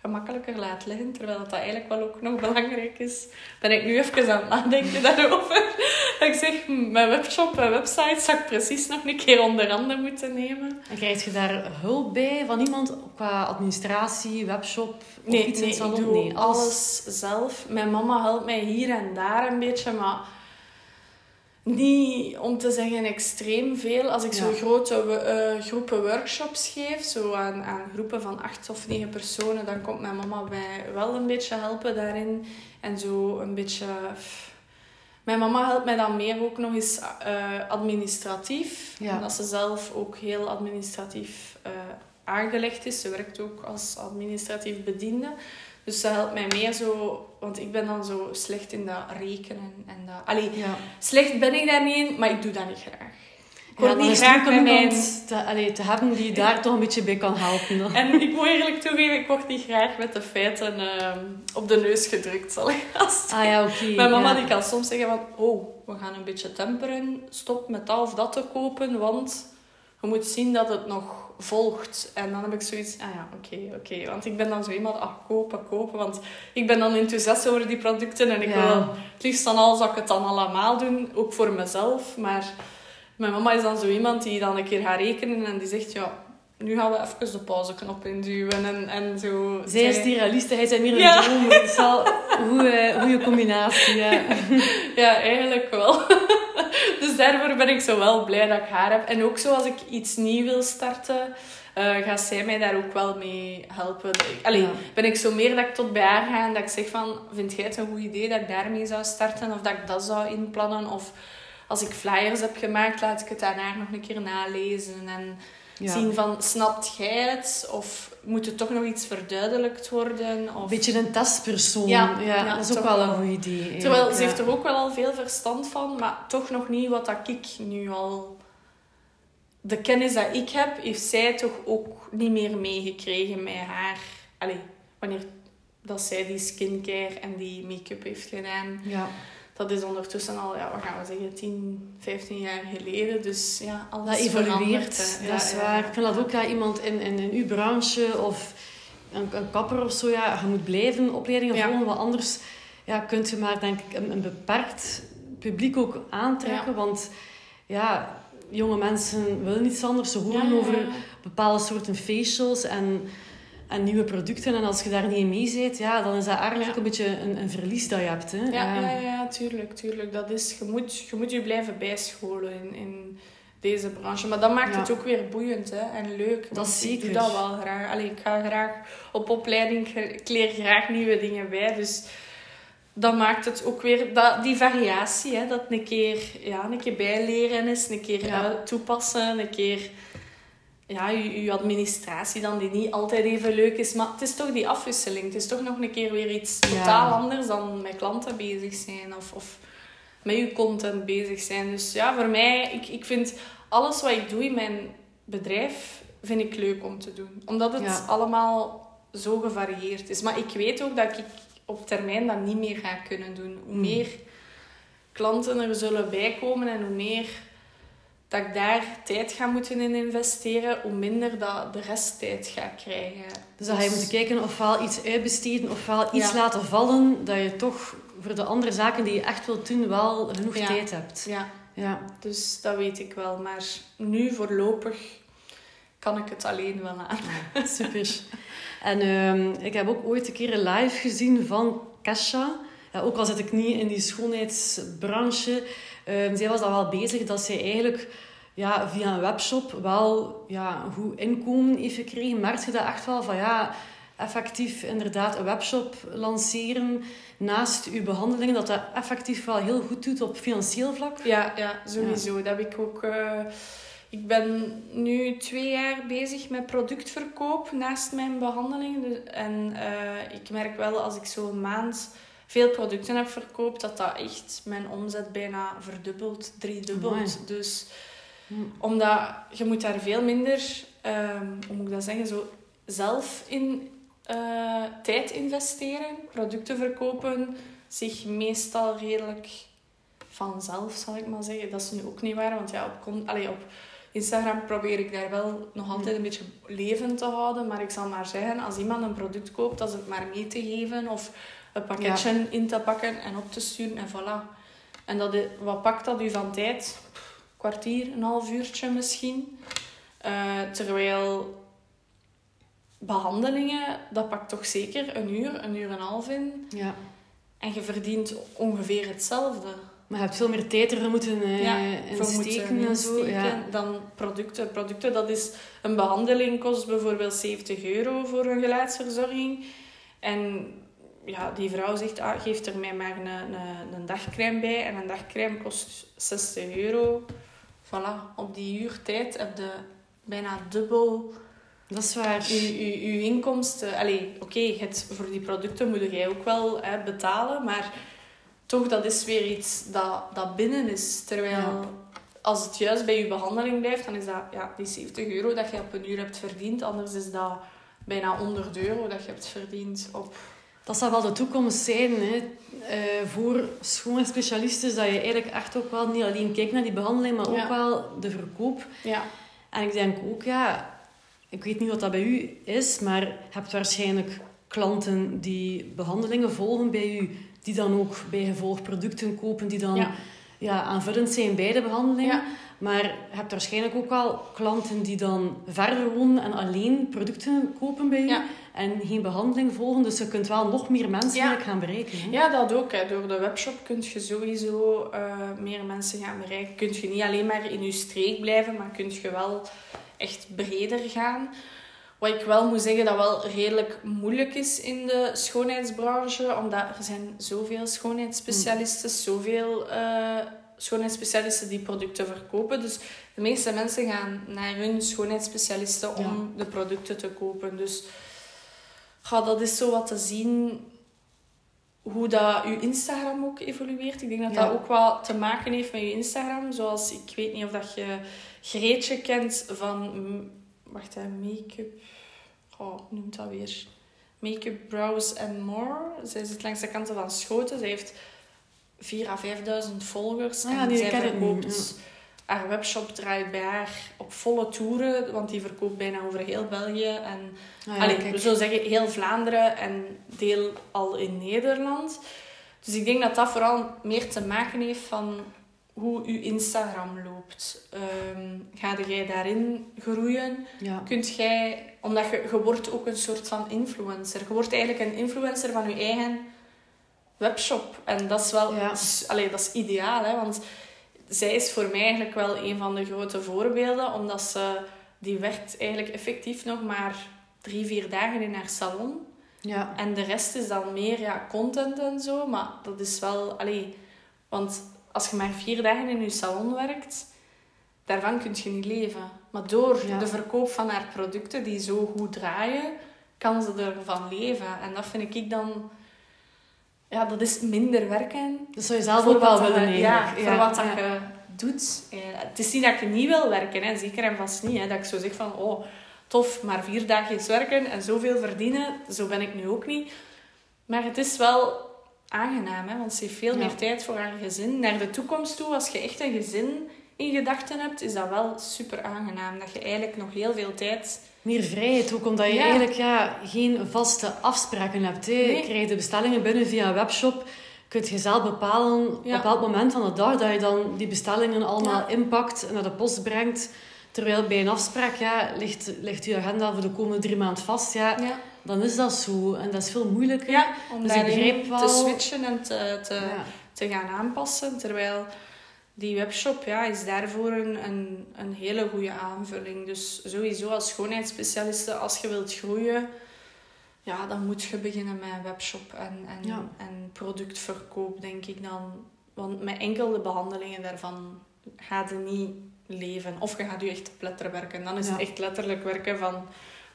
gemakkelijker laat liggen. Terwijl dat, dat eigenlijk wel ook nog belangrijk is. Ben ik nu even aan het nadenken *laughs* daarover. Dat ik zeg, hm, mijn webshop, mijn website zou ik precies nog een keer onder handen moeten nemen. En krijg je daar hulp bij van iemand qua administratie, webshop of Nee, iets nee in ik doe nee, alles. alles zelf. Mijn mama helpt mij hier en daar een beetje, maar niet om te zeggen extreem veel. Als ik zo Ja. grote we- eh, groepen workshops geef, zo aan, aan groepen van acht of negen personen, dan komt mijn mama mij wel een beetje helpen daarin. En zo een beetje... Mijn mama helpt mij dan meer ook nog eens eh, administratief. Ja. Omdat ze zelf ook heel administratief eh, aangelegd is. Ze werkt ook als administratief bediende. Dus ze helpt mij meer zo... Want ik ben dan zo slecht in dat rekenen. En dat... Allee, Ja. slecht ben ik daar niet in, maar ik doe dat niet graag. Ik word niet graag om bij iemand te, allee, te hebben die daar toch een beetje bij kan helpen. dan. En ik moet eerlijk toegeven, ik word niet graag met de feiten ehm, op de neus gedrukt, zal ik als Ah ja, oké. *laughs* Mijn mama die kan soms zeggen van... Oh, we gaan een beetje temperen. Stop met dat of dat te kopen, want je moet zien dat het nog volgt. En dan heb ik zoiets... Ah ja, oké, oké. Want ik ben dan zo iemand... Ah, kopen, kopen. Want ik ben dan enthousiast over die producten. En ik Ja. wil het liefst dan al zou ik het dan allemaal doen. Ook voor mezelf. Maar mijn mama is dan zo iemand die dan een keer gaat rekenen. En die zegt... Ja, nu gaan we even de pauzeknop induwen. En, en zo... Zij is die realiste, hij is meer een Ja. droom. Dat is wel een goede combinatie. Ja. *laughs* Ja, eigenlijk wel. *laughs* dus daarvoor ben ik zo wel blij dat ik haar heb. En ook zo als ik iets nieuw wil starten, eh, gaat zij mij daar ook wel mee helpen. Allee, Ja. ben ik zo meer dat ik tot bij haar ga en dat ik zeg van, vind jij het een goed idee dat ik daarmee zou starten? Of dat ik dat zou inplannen? Of als ik flyers heb gemaakt, laat ik het daarna nog een keer nalezen en Ja. zien van, snapt jij het? Of moet er toch nog iets verduidelijkt worden? Of... Een beetje een testpersoon. Ja, Ja, ja, dat is ook wel een goed idee. Terwijl ze heeft er ook wel al veel verstand van, maar toch nog niet wat dat ik nu al... De kennis dat ik heb, heeft zij toch ook niet meer meegekregen met haar... Allee, wanneer dat zij die skincare en die make-up heeft gedaan. Ja. Dat is ondertussen al, ja, wat gaan we zeggen, 10, 15 jaar geleden. Dus ja, alles Dat evolueert, hè. dat is Ja, ja, waar. ja. Ik vind dat ook ja, iemand in, in, in uw branche of een, een kapper of zo, ja, je moet blijven opleidingen Ja. volgen, want anders ja, kunt je maar denk ik een, een beperkt publiek ook aantrekken, Ja. want ja, jonge mensen willen niets anders, ze horen Ja, ja, ja. over bepaalde soorten facials en, en nieuwe producten en als je daar niet in mee bent, ja, dan is dat eigenlijk Ja. ook een beetje een, een verlies dat je hebt. Hè? Ja, ja, ja, tuurlijk, tuurlijk. Dat is, je, moet, je moet je blijven bijscholen in, in deze branche. Maar dat maakt Ja. het ook weer boeiend hè? en leuk. Dat is Ik doe dat wel graag. Allee, ik ga graag op opleiding, ik leer graag nieuwe dingen bij. Dus dat maakt het ook weer, dat, die variatie, hè? dat een keer, ja, een keer bijleren is, een keer toepassen, een keer ja, je, je administratie dan, die niet altijd even leuk is. Maar het is toch die afwisseling. Het is toch nog een keer weer iets Ja. totaal anders dan met klanten bezig zijn of, of met je content bezig zijn. Dus ja, voor mij, ik, ik vind alles wat ik doe in mijn bedrijf, vind ik leuk om te doen. Omdat het Ja. allemaal zo gevarieerd is. Maar ik weet ook dat ik op termijn dat niet meer ga kunnen doen. Hoe Hmm. meer klanten er zullen bijkomen en hoe meer dat ik daar tijd ga moeten in investeren, hoe minder dat de rest tijd ga krijgen. Dus dan ga je moeten kijken ofwel iets uitbesteden ofwel iets Ja. laten vallen, dat je toch voor de andere zaken die je echt wilt doen wel genoeg Ja. tijd hebt. Ja, Ja. dus dat weet ik wel. Maar nu voorlopig kan ik het alleen wel aan. Super. En ehm, ik heb ook ooit een keer een live gezien van Kesha. ja, ook al zit ik niet in die schoonheidsbranche, um, zij was dan wel bezig dat zij eigenlijk ja, via een webshop wel ja, een goed inkomen heeft gekregen. Merk je dat echt wel van ja, effectief inderdaad een webshop lanceren naast uw behandelingen, dat dat effectief wel heel goed doet op financieel vlak? Ja, ja sowieso. Dat heb ik ook... Uh, ik ben nu twee jaar bezig met productverkoop naast mijn behandelingen. Dus, en uh, ik merk wel als ik zo een maand veel producten heb verkoopt, dat dat echt mijn omzet bijna verdubbelt, driedubbelt. Dus hm. omdat je moet daar veel minder, um, hoe moet ik dat zeggen, zo zelf in uh, tijd investeren. Producten verkopen zich meestal redelijk vanzelf, zal ik maar zeggen. Dat is nu ook niet waar, want ja, op, allee, op Instagram probeer ik daar wel nog altijd een beetje leven te houden. Maar ik zal maar zeggen, als iemand een product koopt, dat is het maar mee te geven of een pakketje in te pakken en op te sturen en voilà. En dat, wat pakt dat u van tijd? kwartier, een half uurtje misschien. Uh, terwijl behandelingen, dat pakt toch zeker een uur, een uur en een half in. Ja. En je verdient ongeveer hetzelfde. Maar je hebt veel meer tijd er moeten uh, ja, en zo. Ja. Dan producten. Producten, dat is... Een behandeling kost bijvoorbeeld 70 euro voor een gelaatsverzorging. En ja, die vrouw zegt, ah, geef er mij maar een, een, een dagcrème bij. En een dagcrème kost 60 euro. Voilà, op die uur tijd heb je bijna dubbel dat is waar. Uw, inkomsten... Allee, oké, voor die producten moet jij ook wel hè, betalen, maar toch, dat is weer iets dat, dat binnen is. Terwijl, als het juist bij je behandeling blijft, dan is dat ja, die 70 euro dat je op een uur hebt verdiend. Anders is dat bijna 100 euro dat je hebt verdiend op... Dat zal wel de toekomst zijn hè. Uh, voor schoonheidsspecialisten, dat je eigenlijk echt ook wel niet alleen kijkt naar die behandeling, maar ook wel de verkoop. Ja. En ik denk ook, ja, ik weet niet wat dat bij u is, maar je hebt waarschijnlijk klanten die behandelingen volgen bij u, die dan ook bij gevolg producten kopen, die dan ja. aanvullend zijn bij de behandeling. Maar je hebt waarschijnlijk ook wel klanten die dan verder wonen en alleen producten kopen bij u en geen behandeling volgen. Dus je kunt wel nog meer mensen gaan bereiken. Hè? Ja, dat ook. Hè. Door de webshop kun je sowieso uh, meer mensen gaan bereiken. Kun je niet alleen maar in je streek blijven, maar kun je wel echt breder gaan. Wat ik wel moet zeggen dat wel redelijk moeilijk is in de schoonheidsbranche, omdat er zijn zoveel schoonheidsspecialisten, mm. zoveel uh, schoonheidsspecialisten die producten verkopen. Dus de meeste mensen gaan naar hun schoonheidsspecialisten om de producten te kopen. Dus ga dat is zo wat te zien hoe dat je Instagram ook evolueert. Ik denk dat dat ook wat te maken heeft met je Instagram. Zoals, ik weet niet of dat je Greetje kent van... Wacht, hè, make-up... Oh, noemt dat weer? Make-up, brows and more. Zij zit langs de kanten van Schoten. Zij heeft 4.000 à 5.000 volgers. Ah, en zij verkoopt... Haar webshop draait bij haar op volle toeren, want die verkoopt bijna over heel België. En, ah, we zullen zeggen heel Vlaanderen en deel al in Nederland. Dus ik denk dat dat vooral meer te maken heeft van hoe je Instagram loopt. Um, ga jij daarin groeien? Ja. Kunt jij, omdat je, je wordt ook een soort van influencer. Je wordt eigenlijk een influencer van je eigen webshop. En dat is wel, ja. allee, dat is ideaal, hè? want zij is voor mij eigenlijk wel een van de grote voorbeelden, omdat ze, die werkt eigenlijk effectief nog maar drie, vier dagen in haar salon. Ja. En de rest is dan meer ja, content en zo, maar dat is wel, allee, want als je maar vier dagen in je salon werkt, daarvan kun je niet leven. Maar door de verkoop van haar producten die zo goed draaien, kan ze ervan leven. En dat vind ik dan... Ja, dat is minder werken. Dat zou je zelf ook wel willen Ja, voor wat dat je doet. Het is niet dat je niet wil werken, hè. zeker en vast niet. Hè. Dat ik zo zeg van, oh, tof, maar vier dagen werken en zoveel verdienen. Zo ben ik nu ook niet. Maar het is wel aangenaam, hè? want ze heeft veel meer tijd voor haar gezin. Naar de toekomst toe, als je echt een gezin in gedachten hebt, is dat wel super aangenaam. Dat je eigenlijk nog heel veel tijd... Meer vrijheid ook, omdat je eigenlijk ja, geen vaste afspraken hebt. Hè. Je krijgt de bestellingen binnen via een webshop. Kun je zelf bepalen op welk moment van de dag dat je dan die bestellingen allemaal inpakt en naar de post brengt. Terwijl bij een afspraak ja, ligt, ligt je agenda voor de komende drie maanden vast. Ja, dan is dat zo. En dat is veel moeilijker. Ja, om Dus ik begrijp daarin wel- te switchen en te, te, Ja. te gaan aanpassen. Terwijl die webshop ja, is daarvoor een, een, een hele goede aanvulling. Dus sowieso als schoonheidsspecialiste, als je wilt groeien, ja, dan moet je beginnen met een webshop en, en, Ja. en productverkoop, denk ik dan. Want met enkele behandelingen daarvan gaat je niet leven. Of je gaat je echt op letter werken. Dan is Ja. het echt letterlijk werken van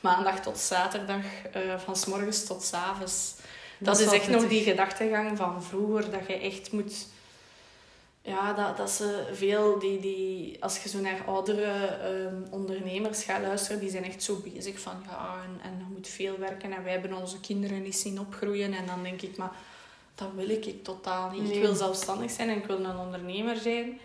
maandag tot zaterdag, eh, van s morgens tot s avonds. Dat, is echt nog die gedachtegang van vroeger, dat je echt moet... Ja, dat, dat ze veel, die, die, als je zo naar oudere ehm, ondernemers gaat luisteren, die zijn echt zo bezig van ja, en, en je moet veel werken en wij hebben onze kinderen niet zien opgroeien. En dan denk ik, maar dat wil ik, ik totaal niet. Nee. Ik wil zelfstandig zijn en ik wil een ondernemer zijn.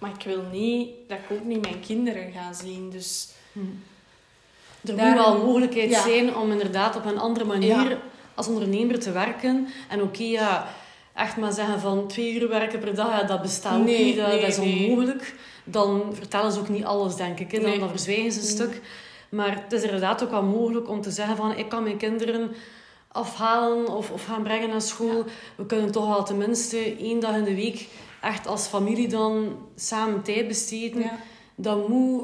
Maar ik wil niet, dat ik ook niet mijn kinderen ga zien. Dus Er Daarom- moet wel een mogelijkheid Ja. zijn om inderdaad op een andere manier Ja. als ondernemer te werken. En oké, ja, echt maar zeggen van twee uur werken per dag, ja, dat bestaat Nee, niet. Dat, nee, dat is nee. onmogelijk. Dan vertellen ze ook niet alles, denk ik. Hè. Dan, dan verzwijgen ze een stuk. Maar het is inderdaad ook wel mogelijk om te zeggen van ik kan mijn kinderen afhalen of, of gaan brengen naar school. We kunnen toch wel tenminste één dag in de week echt als familie dan samen tijd besteden ja. dat moet,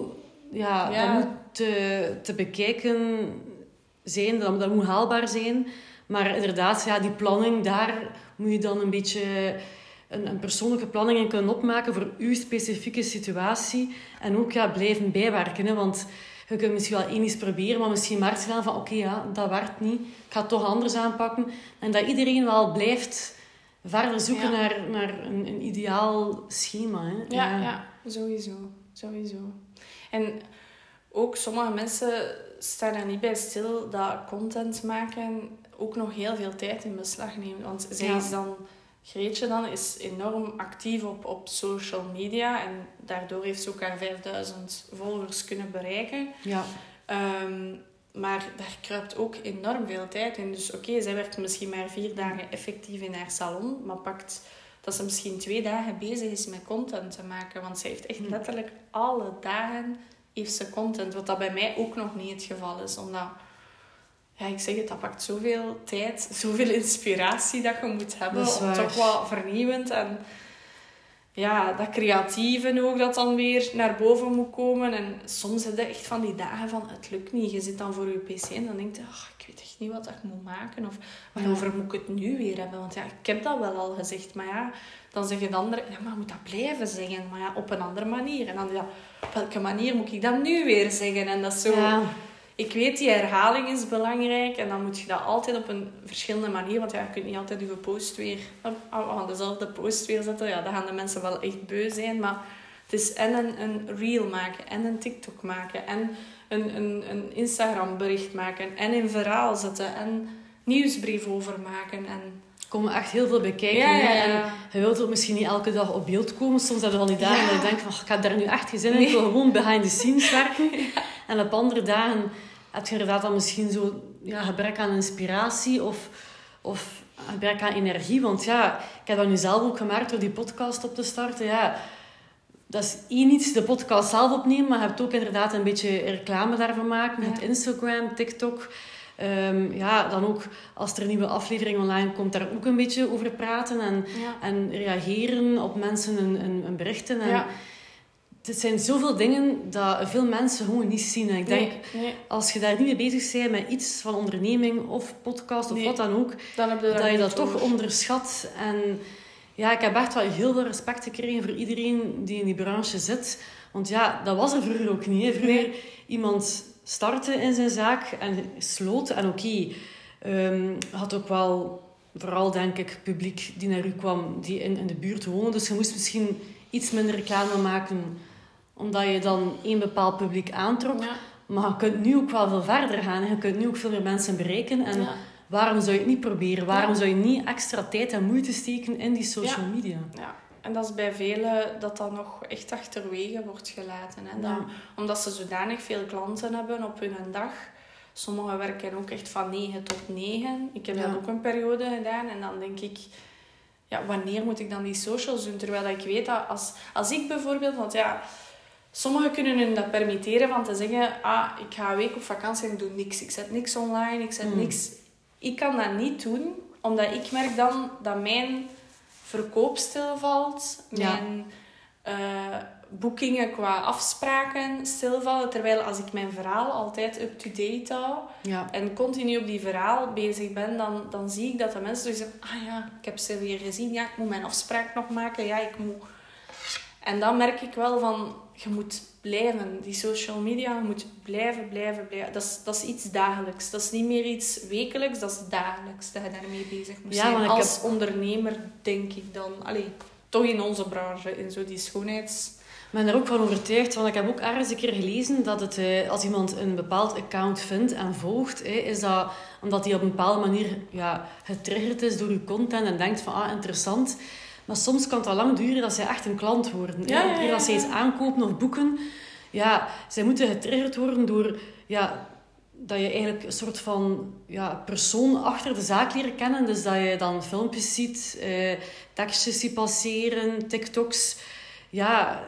ja, Ja. Dat moet te, te bekijken zijn, dat, dat moet haalbaar zijn. Maar inderdaad, ja, die planning, daar moet je dan een beetje een, een persoonlijke planning in kunnen opmaken voor uw specifieke situatie. En ook ja, blijven bijwerken. Hè, want je kunt misschien wel één iets proberen, maar misschien merk je dan van oké, ja, dat werkt niet. Ik ga het toch anders aanpakken. En dat iedereen wel blijft verder zoeken Ja. naar, naar een, een ideaal schema. Hè. Ja, ja, sowieso. sowieso. En ook sommige mensen staan er niet bij stil dat content maken ook nog heel veel tijd in beslag neemt. Want zij Ja. is dan, Greetje dan, is enorm actief op, op social media. En daardoor heeft ze ook haar 5000 volgers kunnen bereiken. ja. Ehm, maar daar kruipt ook enorm veel tijd in. Dus oké, zij werkt misschien maar vier dagen effectief in haar salon, maar pakt dat ze misschien twee dagen bezig is met content te maken. Want zij heeft echt Hm. letterlijk alle dagen heeft ze content. Wat dat bij mij ook nog niet het geval is. Omdat, ja, ik zeg het, dat pakt zoveel tijd, zoveel inspiratie dat je moet hebben. Om toch wat vernieuwend en ja, dat creatieve ook dat dan weer naar boven moet komen. En soms heb je echt van die dagen van het lukt niet. Je zit dan voor je pc en dan denk je, ach, ik weet echt niet wat ik moet maken. Of waarover moet ik het nu weer hebben? Want ja, ik heb dat wel al gezegd. Maar ja, dan zeggen de anderen, ja, maar moet dat blijven zeggen. Maar ja, op een andere manier. En dan, ja, op welke manier moet ik dat nu weer zeggen? En dat is zo... Ja. Ik weet, die herhaling is belangrijk. En dan moet je dat altijd op een verschillende manier... Want ja, je kunt niet altijd je post weer op, aan dezelfde post weer zetten. Ja, dan gaan de mensen wel echt beu zijn. Maar het is en een, een reel maken, en een TikTok maken, en een, een, een Instagram bericht maken, en een verhaal zetten, en nieuwsbrief overmaken. En... Er komen echt heel veel. Ja, ja, ja. En je wilt ook misschien niet elke dag op beeld komen. Soms heb je al die dagen dat je denkt van, "Oh, ik heb daar nu echt geen zin in. Ik wil gewoon behind the scenes werken. *laughs* En op andere dagen heb je inderdaad dan misschien zo ja, gebrek aan inspiratie of, of gebrek aan energie. Want ja, ik heb dat nu zelf ook gemerkt door die podcast op te starten. Ja, dat is één iets, de podcast zelf opnemen, maar je hebt ook inderdaad een beetje reclame daarvan maken. Ja. hebt Instagram, TikTok. Ehm, ja, dan ook als er een nieuwe aflevering online komt, daar ook een beetje over praten en, Ja. en reageren op mensen een, een berichten. En Ja. Het zijn zoveel dingen dat veel mensen gewoon niet zien. En ik denk, Nee, nee, als je daar niet mee bezig bent met iets van onderneming of podcast of Nee. wat dan ook, dan heb je daar dat je dat toch onderschat. En ja, ik heb echt wel heel veel respect gekregen voor iedereen die in die branche zit. Want ja, dat was er vroeger ook niet. Hè. Vroeger iemand startte in zijn zaak en sloot. En oké, ehm, had ook wel, vooral denk ik, publiek die naar u kwam, die in, in de buurt woonde. Dus je moest misschien iets minder reclame maken, omdat je dan één bepaald publiek aantrok. Ja. Maar je kunt nu ook wel veel verder gaan. Je kunt nu ook veel meer mensen bereiken. En Ja. waarom zou je het niet proberen? Waarom zou je niet extra tijd en moeite steken in die social media? Ja, en dat is bij velen dat dat nog echt achterwege wordt gelaten. Hè? Ja. Omdat ze zodanig veel klanten hebben op hun dag. Sommigen werken ook echt van 9 tot 9. Ik heb dat ook een periode gedaan. En dan denk ik, ja, wanneer moet ik dan die socials doen? Terwijl ik weet dat als, als ik bijvoorbeeld, want ja, Sommigen kunnen hun dat permitteren van te zeggen, ah, ik ga een week op vakantie en ik doe niks. Ik zet niks online, ik zet Mm. niks. Ik kan dat niet doen, omdat ik merk dan dat mijn verkoop stilvalt. Ja. Mijn eh, boekingen qua afspraken stilvallen. Terwijl als ik mijn verhaal altijd up-to-date hou Ja. en continu op die verhaal bezig ben, dan, dan zie ik dat de mensen dus zeggen, ah ja, ik heb ze weer gezien, ja, ik moet mijn afspraak nog maken, ja, ik moet... En dan merk ik wel van, je moet blijven, die social media, je moet blijven, blijven, blijven. Dat is, dat is iets dagelijks. Dat is niet meer iets wekelijks, dat is dagelijks dat je daarmee bezig moet Ja, zijn. Als ondernemer, denk ik dan. Allee, toch in onze branche, in zo die schoonheids... Ik ben er ook van overtuigd, want ik heb ook ergens een keer gelezen dat het, eh, als iemand een bepaald account vindt en volgt, eh, is dat omdat hij op een bepaalde manier ja, getriggerd is door uw content en denkt van, ah, interessant. Maar soms kan het al lang duren dat zij echt een klant worden. Ja, ja, dat zij iets aankopen of boeken, ja, zij moeten getriggerd worden door ja, dat je eigenlijk een soort van ja, persoon achter de zaak leren kennen. Dus dat je dan filmpjes ziet, eh, tekstjes ziet passeren, TikToks. Ja,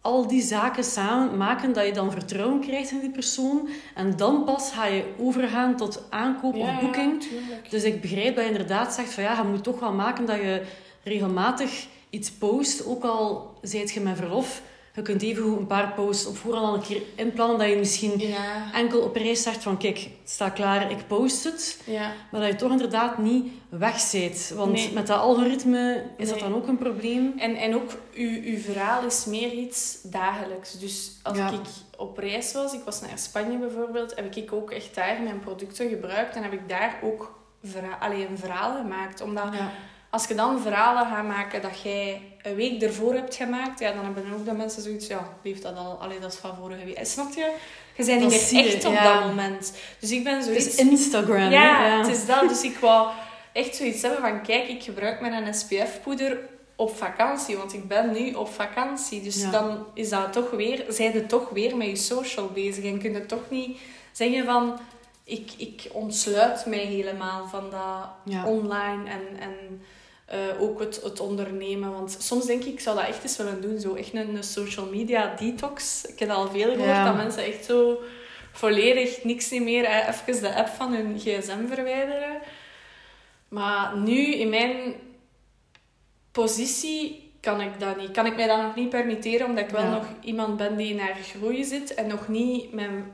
al die zaken samen maken dat je dan vertrouwen krijgt in die persoon. En dan pas ga je overgaan tot aankoop of boeking. Dus ik begrijp dat je inderdaad zegt van ja, je moet toch wel maken dat je regelmatig iets post. Ook al zijt je met verlof. Je kunt even een paar posts op voorhand al een keer inplannen. Dat je misschien Ja, enkel op reis zegt van kijk, het staat klaar, ik post het. ja. Maar dat je toch inderdaad niet weg zit. Want Nee. met dat algoritme is dat dan ook een probleem. En, en ook, uw, uw verhaal is meer iets dagelijks. Dus als Ja. ik op reis was, ik was naar Spanje bijvoorbeeld, heb ik ook echt daar mijn producten gebruikt en heb ik daar ook verha allee, een verhaal gemaakt. Omdat. Als je dan verhalen gaat maken dat jij een week ervoor hebt gemaakt, ja, dan hebben ook de mensen zoiets, ja, die heeft dat al, allee, dat is van vorige week. Snap je? Je bent niet meer echt op ja. dat moment. Dus ik ben Het zoiets... is Instagram. Ja, ja. het is dat. Dus ik wou echt zoiets hebben van... Kijk, ik gebruik mijn SPF-poeder op vakantie. Want ik ben nu op vakantie. Dus Ja. dan is dat toch weer... Zij je toch weer met je social bezig. En kun je toch niet zeggen van... Ik, ik ontsluit mij helemaal van dat online en... en eh, ook het, het ondernemen. Want soms denk ik, ik zou dat echt eens willen doen. Zo echt een, een social media detox. Ik heb al veel gehoord Ja. dat mensen echt zo volledig niks niet meer, eh, even de app van hun gsm verwijderen. Maar nu, in mijn positie, kan ik dat niet. Kan ik mij dat nog niet permitteren, omdat ik wel Ja. nog iemand ben die naar groei zit en nog niet mijn,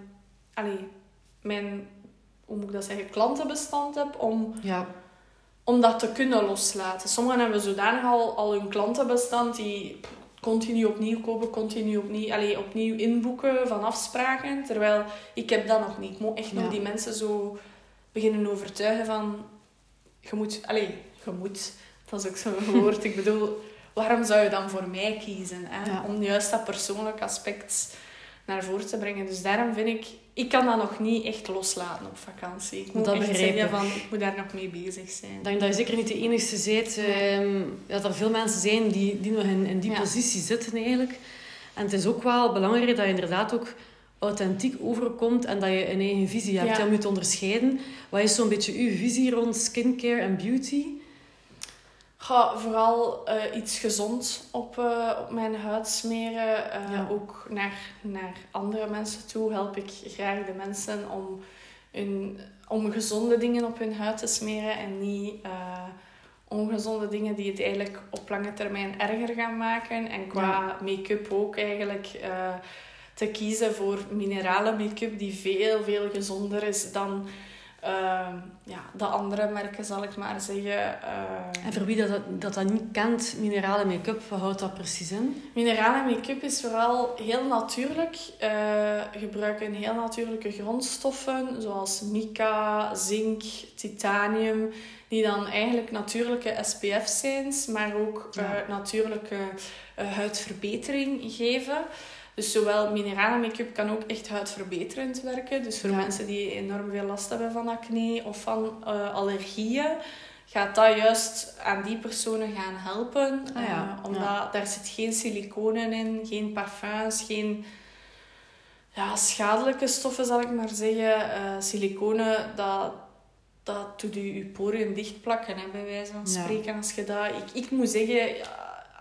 allee, mijn hoe moet ik dat zeggen, klantenbestand heb om ja. Om dat te kunnen loslaten. Sommigen hebben zodanig al, al hun klantenbestand die continu opnieuw kopen, continu opnieuw, allee, opnieuw inboeken van afspraken. Terwijl ik heb dat nog niet. Ik moet echt nog Ja. die mensen zo beginnen overtuigen van... Je moet... Allee, je moet. Dat is ook zo'n *laughs* woord. ik bedoel, waarom zou je dan voor mij kiezen? Hè? Ja. Om juist dat persoonlijk aspect naar voren te brengen. Dus daarom vind ik... Ik kan dat nog niet echt loslaten op vakantie. Ik moet Dat echt zeggen van... Ik moet daar nog mee bezig zijn. Ik denk dat je zeker niet de enige bent. ehm, dat er veel mensen zijn die, die nog in, in die Ja. positie zitten eigenlijk. En het is ook wel belangrijk dat je inderdaad ook authentiek overkomt en dat je een eigen visie hebt Ja. om je te onderscheiden. Wat is zo'n beetje uw visie rond skincare en beauty? Ga vooral eh, iets gezond op, eh, op mijn huid smeren. Eh, Ja. Ook naar, naar andere mensen toe help ik graag de mensen om, hun, om gezonde dingen op hun huid te smeren en niet ongezonde dingen die het eigenlijk op lange termijn erger gaan maken. En qua make-up ook eigenlijk te kiezen voor mineralen make-up die veel, veel gezonder is dan eh, ja, de andere merken, zal ik maar zeggen. Eh, En voor wie dat, dat, dat niet kent, minerale make-up, wat houdt dat precies in? Mineralen make-up is vooral heel natuurlijk. Eh gebruiken heel natuurlijke grondstoffen, zoals mica, zink, titanium, die dan eigenlijk natuurlijke SPF's zijn, maar ook eh, Ja. natuurlijke eh, huidverbetering geven. Dus zowel mineralen make-up kan ook echt huidverbeterend werken. Dus voor Ja. mensen die enorm veel last hebben van acne of van eh, allergieën, gaat dat juist aan die personen gaan helpen. Ah ja, Eh, omdat ja. daar zit geen siliconen in, geen parfums, geen ja, schadelijke stoffen, zal ik maar zeggen. Eh siliconen, dat, dat doet je, je poriën dichtplakken, hè, bij wijze van spreken. Als je dat... Ik, ik moet zeggen,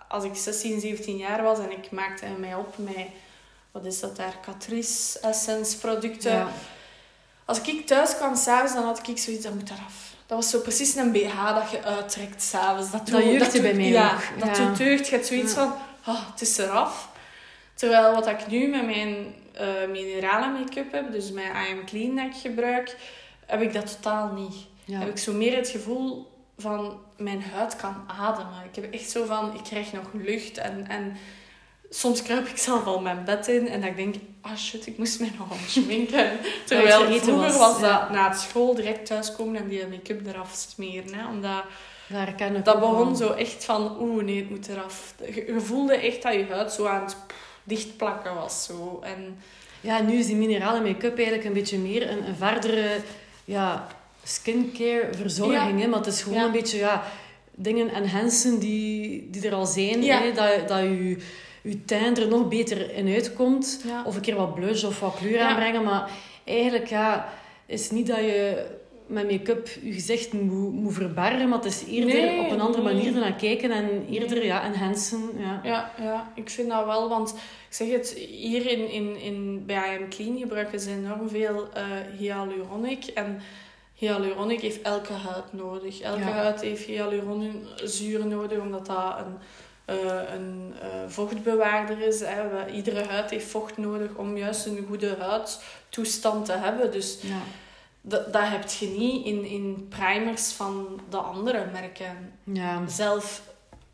als ik 16, 17 jaar was en ik maakte mij op met wat is dat daar, Catrice Essence producten. Als ik thuis kwam s'avonds, dan had ik zoiets, dat moet eraf. Dat was zo precies een BH dat je uittrekt s'avonds. Dat, dat jeugd je bij mij ja, ook. Dat doet deugd. Je hebt zoiets van, oh, het is eraf. Terwijl wat ik nu met mijn uh, minerale make-up heb, dus mijn I Am Clean dat ik gebruik, heb ik dat totaal niet. Heb ik zo meer het gevoel van mijn huid kan ademen. Ik heb echt zo van, ik krijg nog lucht en, en soms kruip ik zelf al mijn bed in en ik denk, ah oh shit, ik moest mij nog al schminken. Terwijl vroeger was, was dat na het school direct thuiskomen en die make-up eraf smeren. Hè, omdat dat begon zo echt van, oeh nee, het moet eraf. Je, voelde echt dat je huid zo aan het dichtplakken was. Zo. En, ja, nu is die minerale make-up eigenlijk een beetje meer een, een verdere ja, skincare verzorging. Hè? Maar het is gewoon een beetje ja, dingen enhancen die, die er al zijn. Hè? Dat, dat je je teint er nog beter in uitkomt. Of een keer wat blush of wat kleur aanbrengen. Maar eigenlijk ja, is het niet dat je met make-up je gezicht moet, moet verbergen. Maar het is eerder op een andere manier naar kijken. En eerder ja, enhancen. Ja. Ja, ja, ik vind dat wel. Want ik zeg het, hier in, in, in, bij IM Clean gebruiken ze enorm veel uh, hyaluronic. En hyaluronic heeft elke huid nodig. Elke huid heeft hyaluronzuur nodig, omdat dat een een uh, vochtbewaarder is. Hè. Iedere huid heeft vocht nodig om juist een goede huidtoestand te hebben. Dus ja. dat, dat heb je niet in, in primers van de andere merken. Ja. Zelf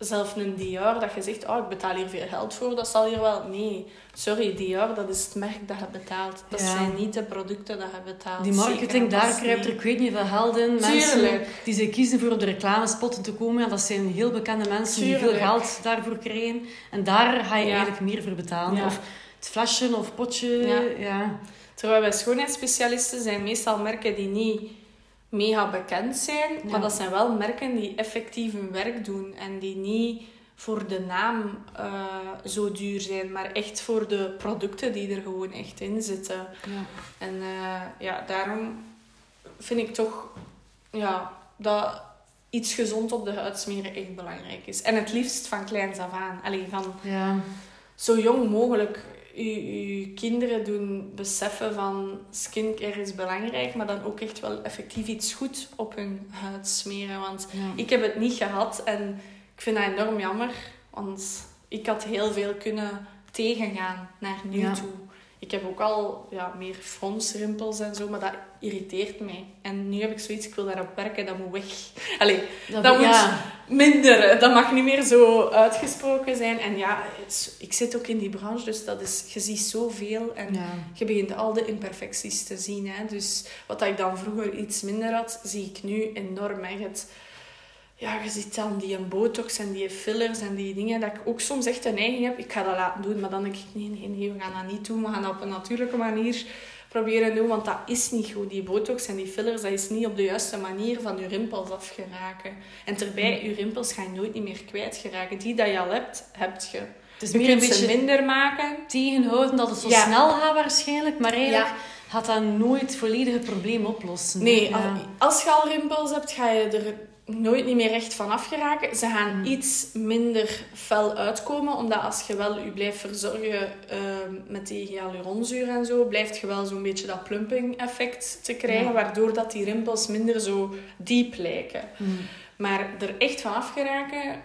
zelf een Dior, dat je zegt, oh, ik betaal hier veel geld voor, dat zal hier wel... Nee, sorry, Dior, dat is het merk dat je betaalt. Dat zijn niet de producten dat je betaalt. Die marketing, daar kruipt er, ik weet niet veel geld in. Mensen die ze kiezen voor op de reclamespotten te komen, dat zijn heel bekende mensen die veel geld daarvoor krijgen. En daar ga je eigenlijk meer voor betalen. Of het flesje of potje, ja. Terwijl bij schoonheidsspecialisten zijn meestal merken die niet mega bekend zijn. Maar dat zijn wel merken die effectief hun werk doen. En die niet voor de naam uh, zo duur zijn. Maar echt voor de producten die er gewoon echt in zitten. Ja. En uh, ja, daarom vind ik toch ja, dat iets gezond op de huid smeren echt belangrijk is. En het liefst van kleins af aan. Alleen van ja. zo jong mogelijk je, kinderen doen beseffen van skincare is belangrijk, maar dan ook echt wel effectief iets goed op hun huid smeren. Want ik heb het niet gehad en ik vind dat enorm jammer, want ik had heel veel kunnen tegengaan naar nu toe. Ik heb ook al ja, meer fronsrimpels en zo, maar dat irriteert mij. En nu heb ik zoiets, ik wil daarop werken, dat moet weg. Allee, dat, dat moet minder. Dat mag niet meer zo uitgesproken zijn. En ja, ik zit ook in die branche, dus dat is, je ziet zoveel. En je begint al de imperfecties te zien. Hè. Dus wat ik dan vroeger iets minder had, zie ik nu enorm. Hè. Het, ja, je ziet dan die botox en die fillers en die dingen, dat ik ook soms echt een neiging heb, ik ga dat laten doen, maar dan denk ik, nee, nee, nee, we gaan dat niet doen, we gaan dat op een natuurlijke manier proberen doen, want dat is niet goed. Die botox en die fillers, dat is niet op de juiste manier van je rimpels afgeraken. En terbij, je rimpels ga je nooit niet meer kwijtgeraken. Die dat je al hebt, heb je. Is meer een beetje minder maken. Tegenhouden dat het zo snel gaat waarschijnlijk, maar eigenlijk... gaat dat nooit volledig het probleem oplossen. Nee, als je al rimpels hebt, ga je er nooit niet meer recht van afgeraken. Ze gaan hmm. iets minder fel uitkomen, omdat als je wel je blijft verzorgen uh, met die hyaluronzuur en zo, blijft je wel zo'n beetje dat plumping effect te krijgen, waardoor dat die rimpels minder zo diep lijken. Hmm. Maar er echt van afgeraken,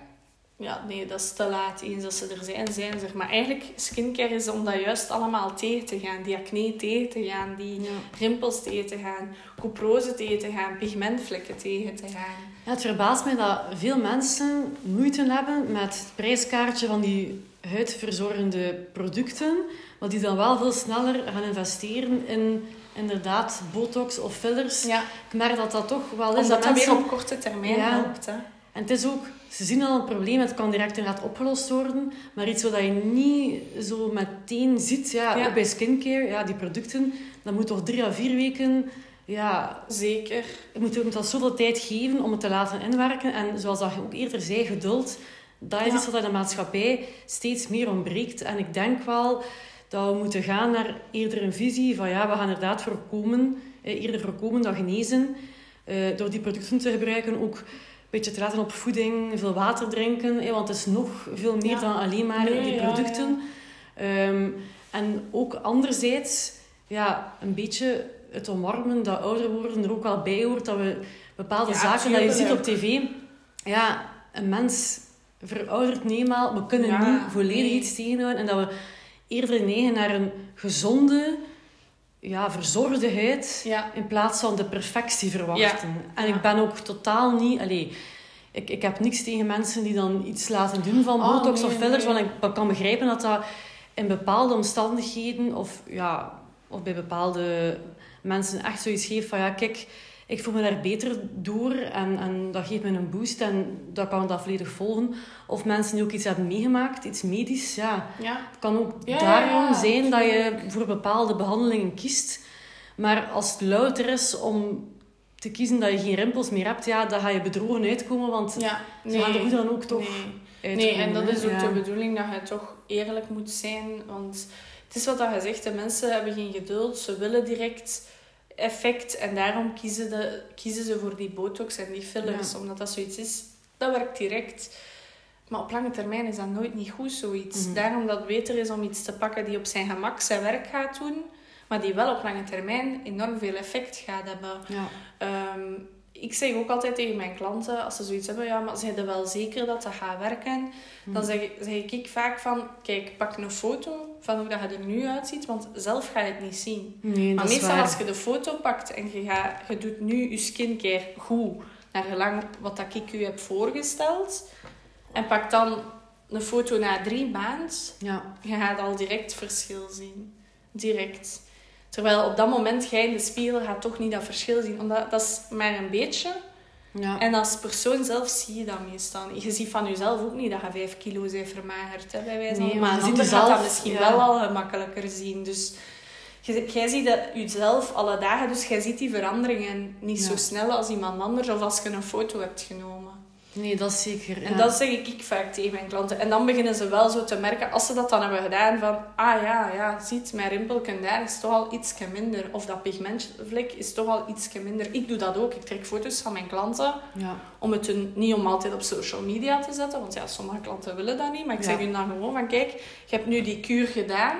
ja, nee, dat is te laat. Eens dat ze er zijn, zijn ze er. Maar eigenlijk, skincare is om dat juist allemaal tegen te gaan. Die acne tegen te gaan, die rimpels tegen te gaan, couprose tegen te gaan, pigmentvlekken tegen te gaan. Ja, het verbaast mij dat veel mensen moeite hebben met het prijskaartje van die huidverzorgende producten, maar die dan wel veel sneller gaan investeren in inderdaad botox of fillers. Ja. Ik merk dat dat toch wel is. Omdat dat, mensen... weer op korte termijn helpt. Hè? En het is ook, ze zien al een probleem, het kan direct inderdaad opgelost worden. Maar iets wat je niet zo meteen ziet, ja, ook bij skincare, ja, die producten, dat moet toch drie à vier weken... Ja, zeker. Je moet, dat zoveel tijd geven om het te laten inwerken. En zoals dat je ook eerder zei, geduld. Dat is iets wat in de maatschappij steeds meer ontbreekt. En ik denk wel dat we moeten gaan naar eerder een visie van ja, we gaan inderdaad voorkomen, eh, eerder voorkomen dan genezen. Eh, door die producten te gebruiken ook beetje te laten op voeding, veel water drinken. want het is nog veel meer dan alleen maar die producten. Ehm, En ook anderzijds, ja, een beetje het omarmen dat ouder worden er ook wel bij hoort. Dat we bepaalde Ja, zaken dat je ziet op tv... Ja, een mens veroudert niet eenmaal. We kunnen Ja, niet volledig nee. iets tegenhouden. En dat we eerder neigen naar een gezonde, ja, verzorgde huid... Ja. In plaats van de perfectie verwachten. En ik ben ook totaal niet... Allee, ik, ik heb niks tegen mensen die dan iets laten doen van Oh, botox nee, of fillers. nee. Want ik kan begrijpen dat dat in bepaalde omstandigheden... Of, ja, of bij bepaalde mensen echt zoiets geeft van... Ja, kijk, ik voel me daar beter door. En, en dat geeft me een boost. En dat kan dat volledig volgen. Of mensen die ook iets hebben meegemaakt. Iets medisch, ja. Ja. Het kan ook Ja, daarom ja, zijn dat je voor bepaalde behandelingen kiest. Maar als het louter is om te kiezen dat je geen rimpels meer hebt, ja, dan ga je bedrogen uitkomen, want Ja. ze gaan er hoe dan ook toch Nee. uitkomen. Nee, en dat is ook de bedoeling dat je toch eerlijk moet zijn. Want het is wat dat je zegt, de mensen hebben geen geduld. Ze willen direct effect. En daarom kiezen, de, kiezen ze voor die botox en die fillers. Ja. Omdat dat zoiets is, dat werkt direct. Maar op lange termijn is dat nooit niet goed, zoiets. Mhm. Daarom dat het beter is om iets te pakken die op zijn gemak zijn werk gaat doen. Maar die wel op lange termijn enorm veel effect gaat hebben. Ja. Ehm, ik zeg ook altijd tegen mijn klanten, als ze zoiets hebben, ja, maar zijn er wel zeker dat dat gaat werken? Dan zeg, ik- zeg ik vaak van, kijk, pak een foto van hoe dat je er nu uitziet, want zelf ga je het niet zien. Nee, maar meestal waar. als je de foto pakt en je, gaat, je doet nu je skincare goed, naar gelang wat dat ik u heb voorgesteld, en pak dan een foto na drie maanden, Ja. je gaat al direct verschil zien. Direct. Terwijl op dat moment jij in de spiegel gaat toch niet dat verschil zien. Omdat dat is maar een beetje. Ja. En als persoon zelf zie je dat meestal. Je ziet van jezelf ook niet dat je vijf kilo bent vermagerd. Hè, bij wijze van. Nee, maar je ziet jezelf, dat misschien ja. wel al gemakkelijker zien. Dus jij ziet dat jezelf alle dagen. Dus jij ziet die veranderingen niet Ja. zo snel als iemand anders. Of als je een foto hebt genomen. Nee, dat is zeker. En dat zeg ik vaak tegen mijn klanten. En dan beginnen ze wel zo te merken, als ze dat dan hebben gedaan, van... Ah ja, ja, ziet, mijn rimpelken daar is toch al iets minder. Of dat pigmentvlek is toch al iets minder. Ik doe dat ook. Ik trek foto's van mijn klanten. Ja. Om het hun niet om altijd op social media te zetten. Want ja, sommige klanten willen dat niet. Maar ik Ja. zeg hun dan gewoon van... Kijk, je hebt nu die kuur gedaan.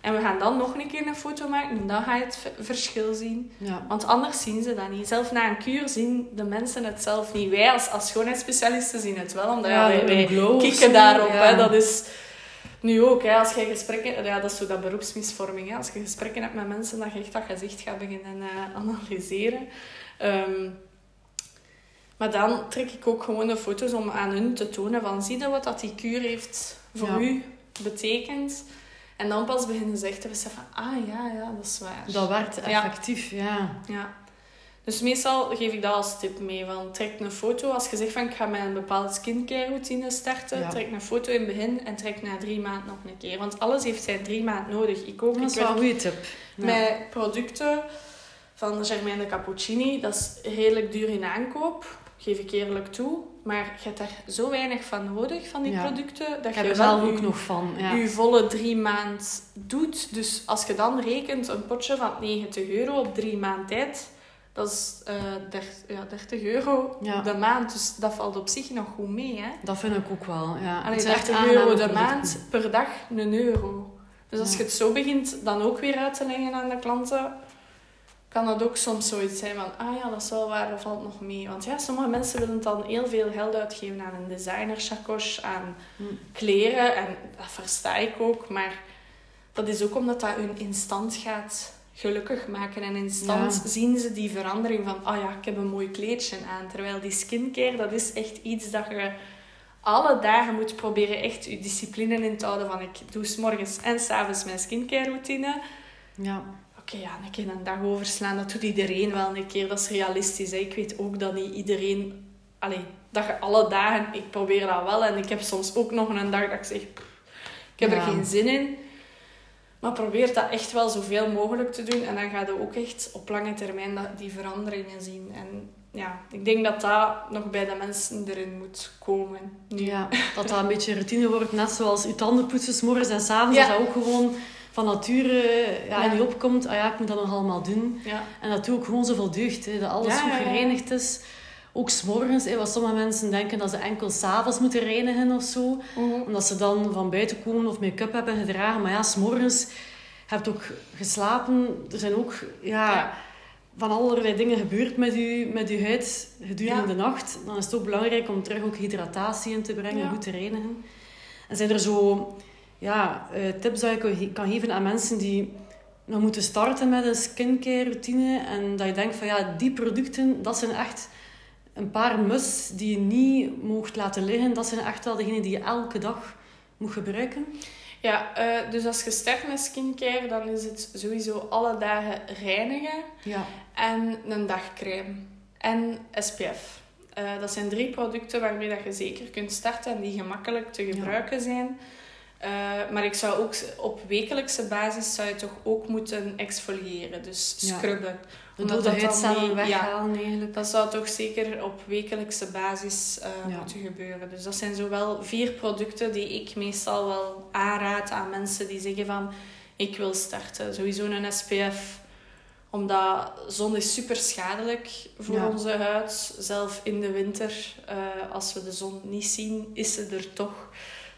En we gaan dan nog een keer een foto maken. En dan ga je het verschil zien. Ja. Want anders zien ze dat niet. Zelf na een kuur zien de mensen het zelf niet. Wij als, als schoonheidsspecialisten zien het wel. Omdat ja, Ja, wij, kikken daarop. ja. Hè. Dat is nu ook. Hè, als je gesprekken... Ja, dat is zo dat beroepsmisvorming. Hè. Als je gesprekken hebt met mensen, dat je echt dat gezicht gaat beginnen eh, analyseren. Ehm, maar dan trek ik ook gewoon de foto's om aan hun te tonen van... Zie je wat dat die kuur heeft voor u betekend? En dan pas beginnen ze echt te beseffen... Ah ja, ja, dat is waar. Dat werkt effectief, ja. Ja. Dus meestal geef ik dat als tip mee. Van, trek een foto. Als je zegt van ik ga met een bepaalde skincare routine starten. Ja. Trek een foto in het begin en trek na drie maanden nog een keer. Want alles heeft zijn drie maanden nodig. Ik ook. Dat Ik is wel een goede tip. Met producten van Germaine de Cappuccini. Dat is redelijk duur in aankoop. Geef ik eerlijk toe. Maar je hebt daar zo weinig van nodig, van die Ja. producten. Dat Ik heb je er zelf ook je- nog van. Ja. je volle drie maand doet. Dus als je dan rekent, een potje van 90 euro op drie maand tijd, dat is eh 30, ja, 30 euro Ja. de maand. Dus dat valt op zich nog goed mee. Hè? Dat vind ik ook wel. Ja. Allee, Het zijn echt 30 euro de maand, per dag een euro. Dus als je het zo begint dan ook weer uit te leggen aan de klanten, kan dat ook soms zoiets zijn van, ah ja, dat is wel waar, dat valt nog mee. Want ja, sommige mensen willen dan heel veel geld uitgeven aan een designer chacoche, aan Hm. kleren. En dat versta ik ook, maar dat is ook omdat dat hun instant gaat gelukkig maken. En instant Ja. zien ze die verandering van, ah ja, ik heb een mooi kleedje aan. Terwijl die skincare, dat is echt iets dat je alle dagen moet proberen echt je discipline in te houden. Van ik doe s morgens en s avonds mijn skincare routine. Ja. Oké, ja, een keer een dag overslaan, dat doet iedereen wel een keer. Dat is realistisch. Hè. Ik weet ook dat niet iedereen... Allee, dat je alle dagen... Ik probeer dat wel. En ik heb soms ook nog een dag dat ik zeg... "Pff, Ik heb Ja. er geen zin in. Maar probeer dat echt wel zoveel mogelijk te doen. En dan ga je ook echt op lange termijn dat, die veranderingen zien. En ja, ik denk dat dat nog bij de mensen erin moet komen. Nu. Ja, dat dat een beetje routine wordt. Net zoals je tanden poetsen, 's morgens en s'avonds. Ja. Dat dat ook gewoon van nature ja, Ja. in je opkomt. Ah ja, ik moet dat nog allemaal doen. Ja. En dat doet ook gewoon zoveel deugd. Hè, dat alles goed gereinigd is. Ook s'morgens, hè, wat sommige mensen denken dat ze enkel s'avonds moeten reinigen of zo. Mhm. Omdat ze dan van buiten komen of make-up hebben gedragen. Maar ja, s'morgens hebt ook geslapen. Er zijn ook ja, van allerlei dingen gebeurd met je, met je huid gedurende de nacht. Dan is het ook belangrijk om terug ook hydratatie in te brengen, goed te reinigen. En zijn er zo ja, eh, tips dat je kan ge- kan geven aan mensen die nog moeten starten met een skincare routine en dat je denkt van ja, die producten, dat zijn echt een paar mus die je niet mocht laten liggen. Dat zijn echt wel degenen die je elke dag moet gebruiken. Ja, eh, dus als je start met skincare, dan is het sowieso alle dagen reinigen Ja. en een dagcreme en SPF. Eh, dat zijn drie producten waarmee dat je zeker kunt starten en die gemakkelijk te gebruiken zijn. Eh, maar ik zou ook op wekelijkse basis zou je toch ook moeten exfoliëren, dus Ja. scrubben. De Omdat dode dat dan ja. weghalen eigenlijk. Dat zou toch zeker op wekelijkse basis eh, Ja. moeten gebeuren. Dus dat zijn zowel vier producten die ik meestal wel aanraad aan mensen die zeggen van ik wil starten. Sowieso een SPF, omdat zon is super schadelijk voor Ja. onze huid. Zelf in de winter, eh, als we de zon niet zien, is ze er toch.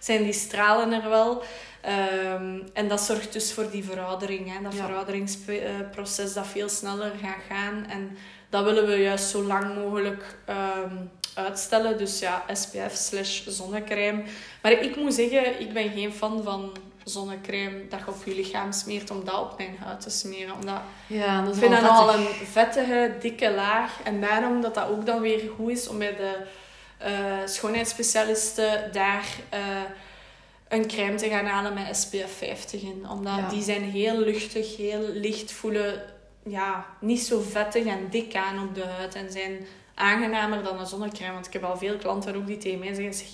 Zijn die stralen er wel. Ehm, en dat zorgt dus voor die veroudering. Hè? Dat Ja. verouderingsproces dat veel sneller gaat gaan. En dat willen we juist zo lang mogelijk ehm, uitstellen. Dus ja, SPF slash zonnecrème. Maar ik moet zeggen, ik ben geen fan van zonnecrème dat je op je lichaam smeert om dat op mijn huid te smeren. Omdat Ja, dat ik vind dat nogal een vettige, dikke laag. En daarom dat dat ook dan weer goed is om bij de schoonheidsspecialisten daar eh, een crème te gaan halen met SPF 50 in. Omdat Ja. die zijn heel luchtig, heel licht voelen. Ja, niet zo vettig en dik aan op de huid. En zijn aangenamer dan een zonnecrème. Want ik heb al veel klanten ook die tegen mij zeggen... Zeg,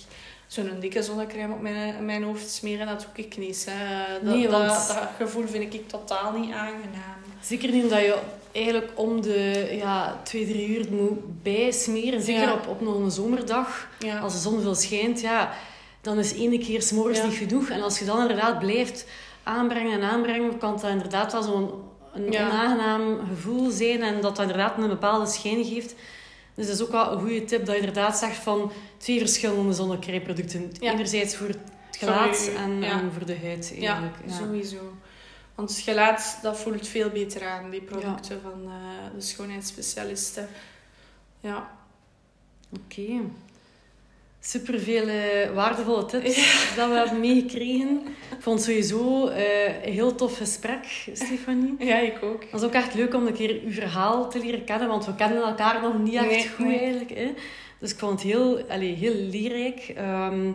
Zo'n dikke zonnecrème op mijn, mijn hoofd smeren, dat doe ik niet. Hè. Dat, Nee, want- dat, dat gevoel vind ik totaal niet aangenaam. Zeker niet omdat je eigenlijk om de ja, twee, drie uur moet bijsmeren. Zeker Ja. op, op nog een zomerdag. Ja. Als de zon veel schijnt, ja, dan is één keer s'morgens niet genoeg. En als je dan inderdaad blijft aanbrengen en aanbrengen, kan dat inderdaad wel zo'n een onaangenaam gevoel zijn. En dat dat inderdaad een bepaalde schijn geeft. Dus dat is ook wel een goede tip dat je inderdaad zegt van twee verschillende zonnecremeproducten. Ja. Enerzijds voor het gelaat en, en voor de huid eigenlijk. Ja, sowieso. Want het gelaat, dat voelt veel beter aan, die producten van eh, de schoonheidsspecialisten. Ja. Oké. Superveel eh, waardevolle tips dat we hebben meegekregen. Ik vond het sowieso eh, een heel tof gesprek, Stefanie. ja, ik ook. Het was ook echt leuk om een keer uw verhaal te leren kennen, want we kennen elkaar nog niet echt Nee, goed nee. eigenlijk. Hè? Dus ik vond het heel, allee, heel leerrijk. Ehm,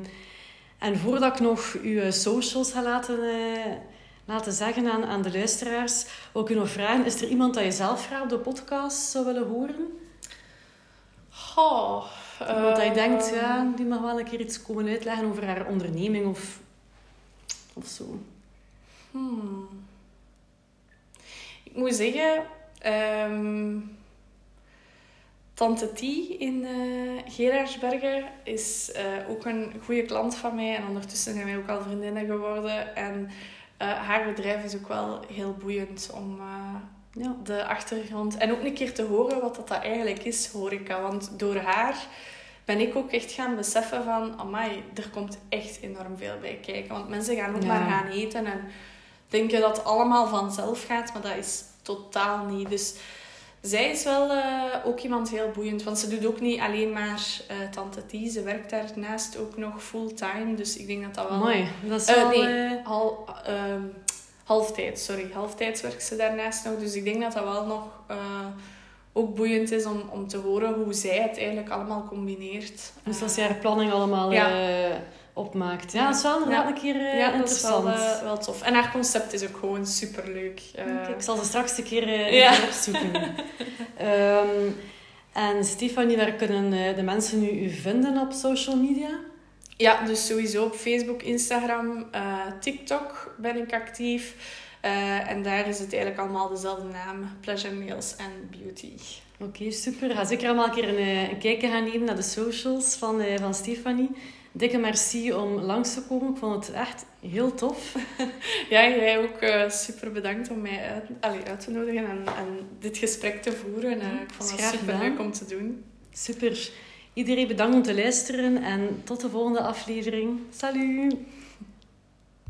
en voordat ik nog uw socials ga laten, eh, laten zeggen aan, aan de luisteraars, u nog vragen, is er iemand dat je zelf graag op de podcast zou willen horen? Iemand dat je eh, denkt, ja, die mag wel een keer iets komen uitleggen over haar onderneming of, of zo. hmm. Ik moet zeggen, ehm, Tante T in eh Gerardsbergen is eh, ook een goede klant van mij. En ondertussen zijn wij ook al vriendinnen geworden. En eh, haar bedrijf is ook wel heel boeiend om eh, Ja. de achtergrond. En ook een keer te horen wat dat, dat eigenlijk is, horeca. Want door haar ben ik ook echt gaan beseffen van... Amai, er komt echt enorm veel bij kijken. Want mensen gaan ook Ja. maar gaan eten en denken dat het allemaal vanzelf gaat. Maar dat is totaal niet. Dus zij is wel eh, ook iemand heel boeiend. Want ze doet ook niet alleen maar eh Tante T. Ze werkt daarnaast ook nog fulltime. Dus ik denk dat dat wel... Mooi. Dat is Eh, wel... nee, hal, ehm, halftijd, sorry. Halftijds werkt ze daarnaast nog. Dus ik denk dat dat wel nog ook boeiend is om, om te horen hoe zij het eigenlijk allemaal combineert. dus dat ze haar planning allemaal Ja. Opmaakt. Ja, dat is wel inderdaad Ja. een keer eh, ja, dat is wel, interessant. wel tof. En haar concept is ook gewoon superleuk. Eh, Oké, ik zal ze straks een keer, eh, een Ja. keer opzoeken. *laughs* Ehm, en Stefanie, waar kunnen eh, de mensen nu u vinden op social media? Ja, dus sowieso op Facebook, Instagram, eh, TikTok ben ik actief. Eh, en daar is het eigenlijk allemaal dezelfde naam. Pleasure Nails and Beauty. Oké, super. Ga zeker allemaal een keer een, eh, een kijkje gaan nemen naar de socials van, eh, van Stefanie. Dikke merci om langs te komen. Ik vond het echt heel tof. *laughs* Ja, jij ook eh, super bedankt om mij uit, allee, uit te nodigen en, en dit gesprek te voeren. Eh, ik vond het super leuk om te doen. Super. Iedereen bedankt om te luisteren en tot de volgende aflevering. Salut!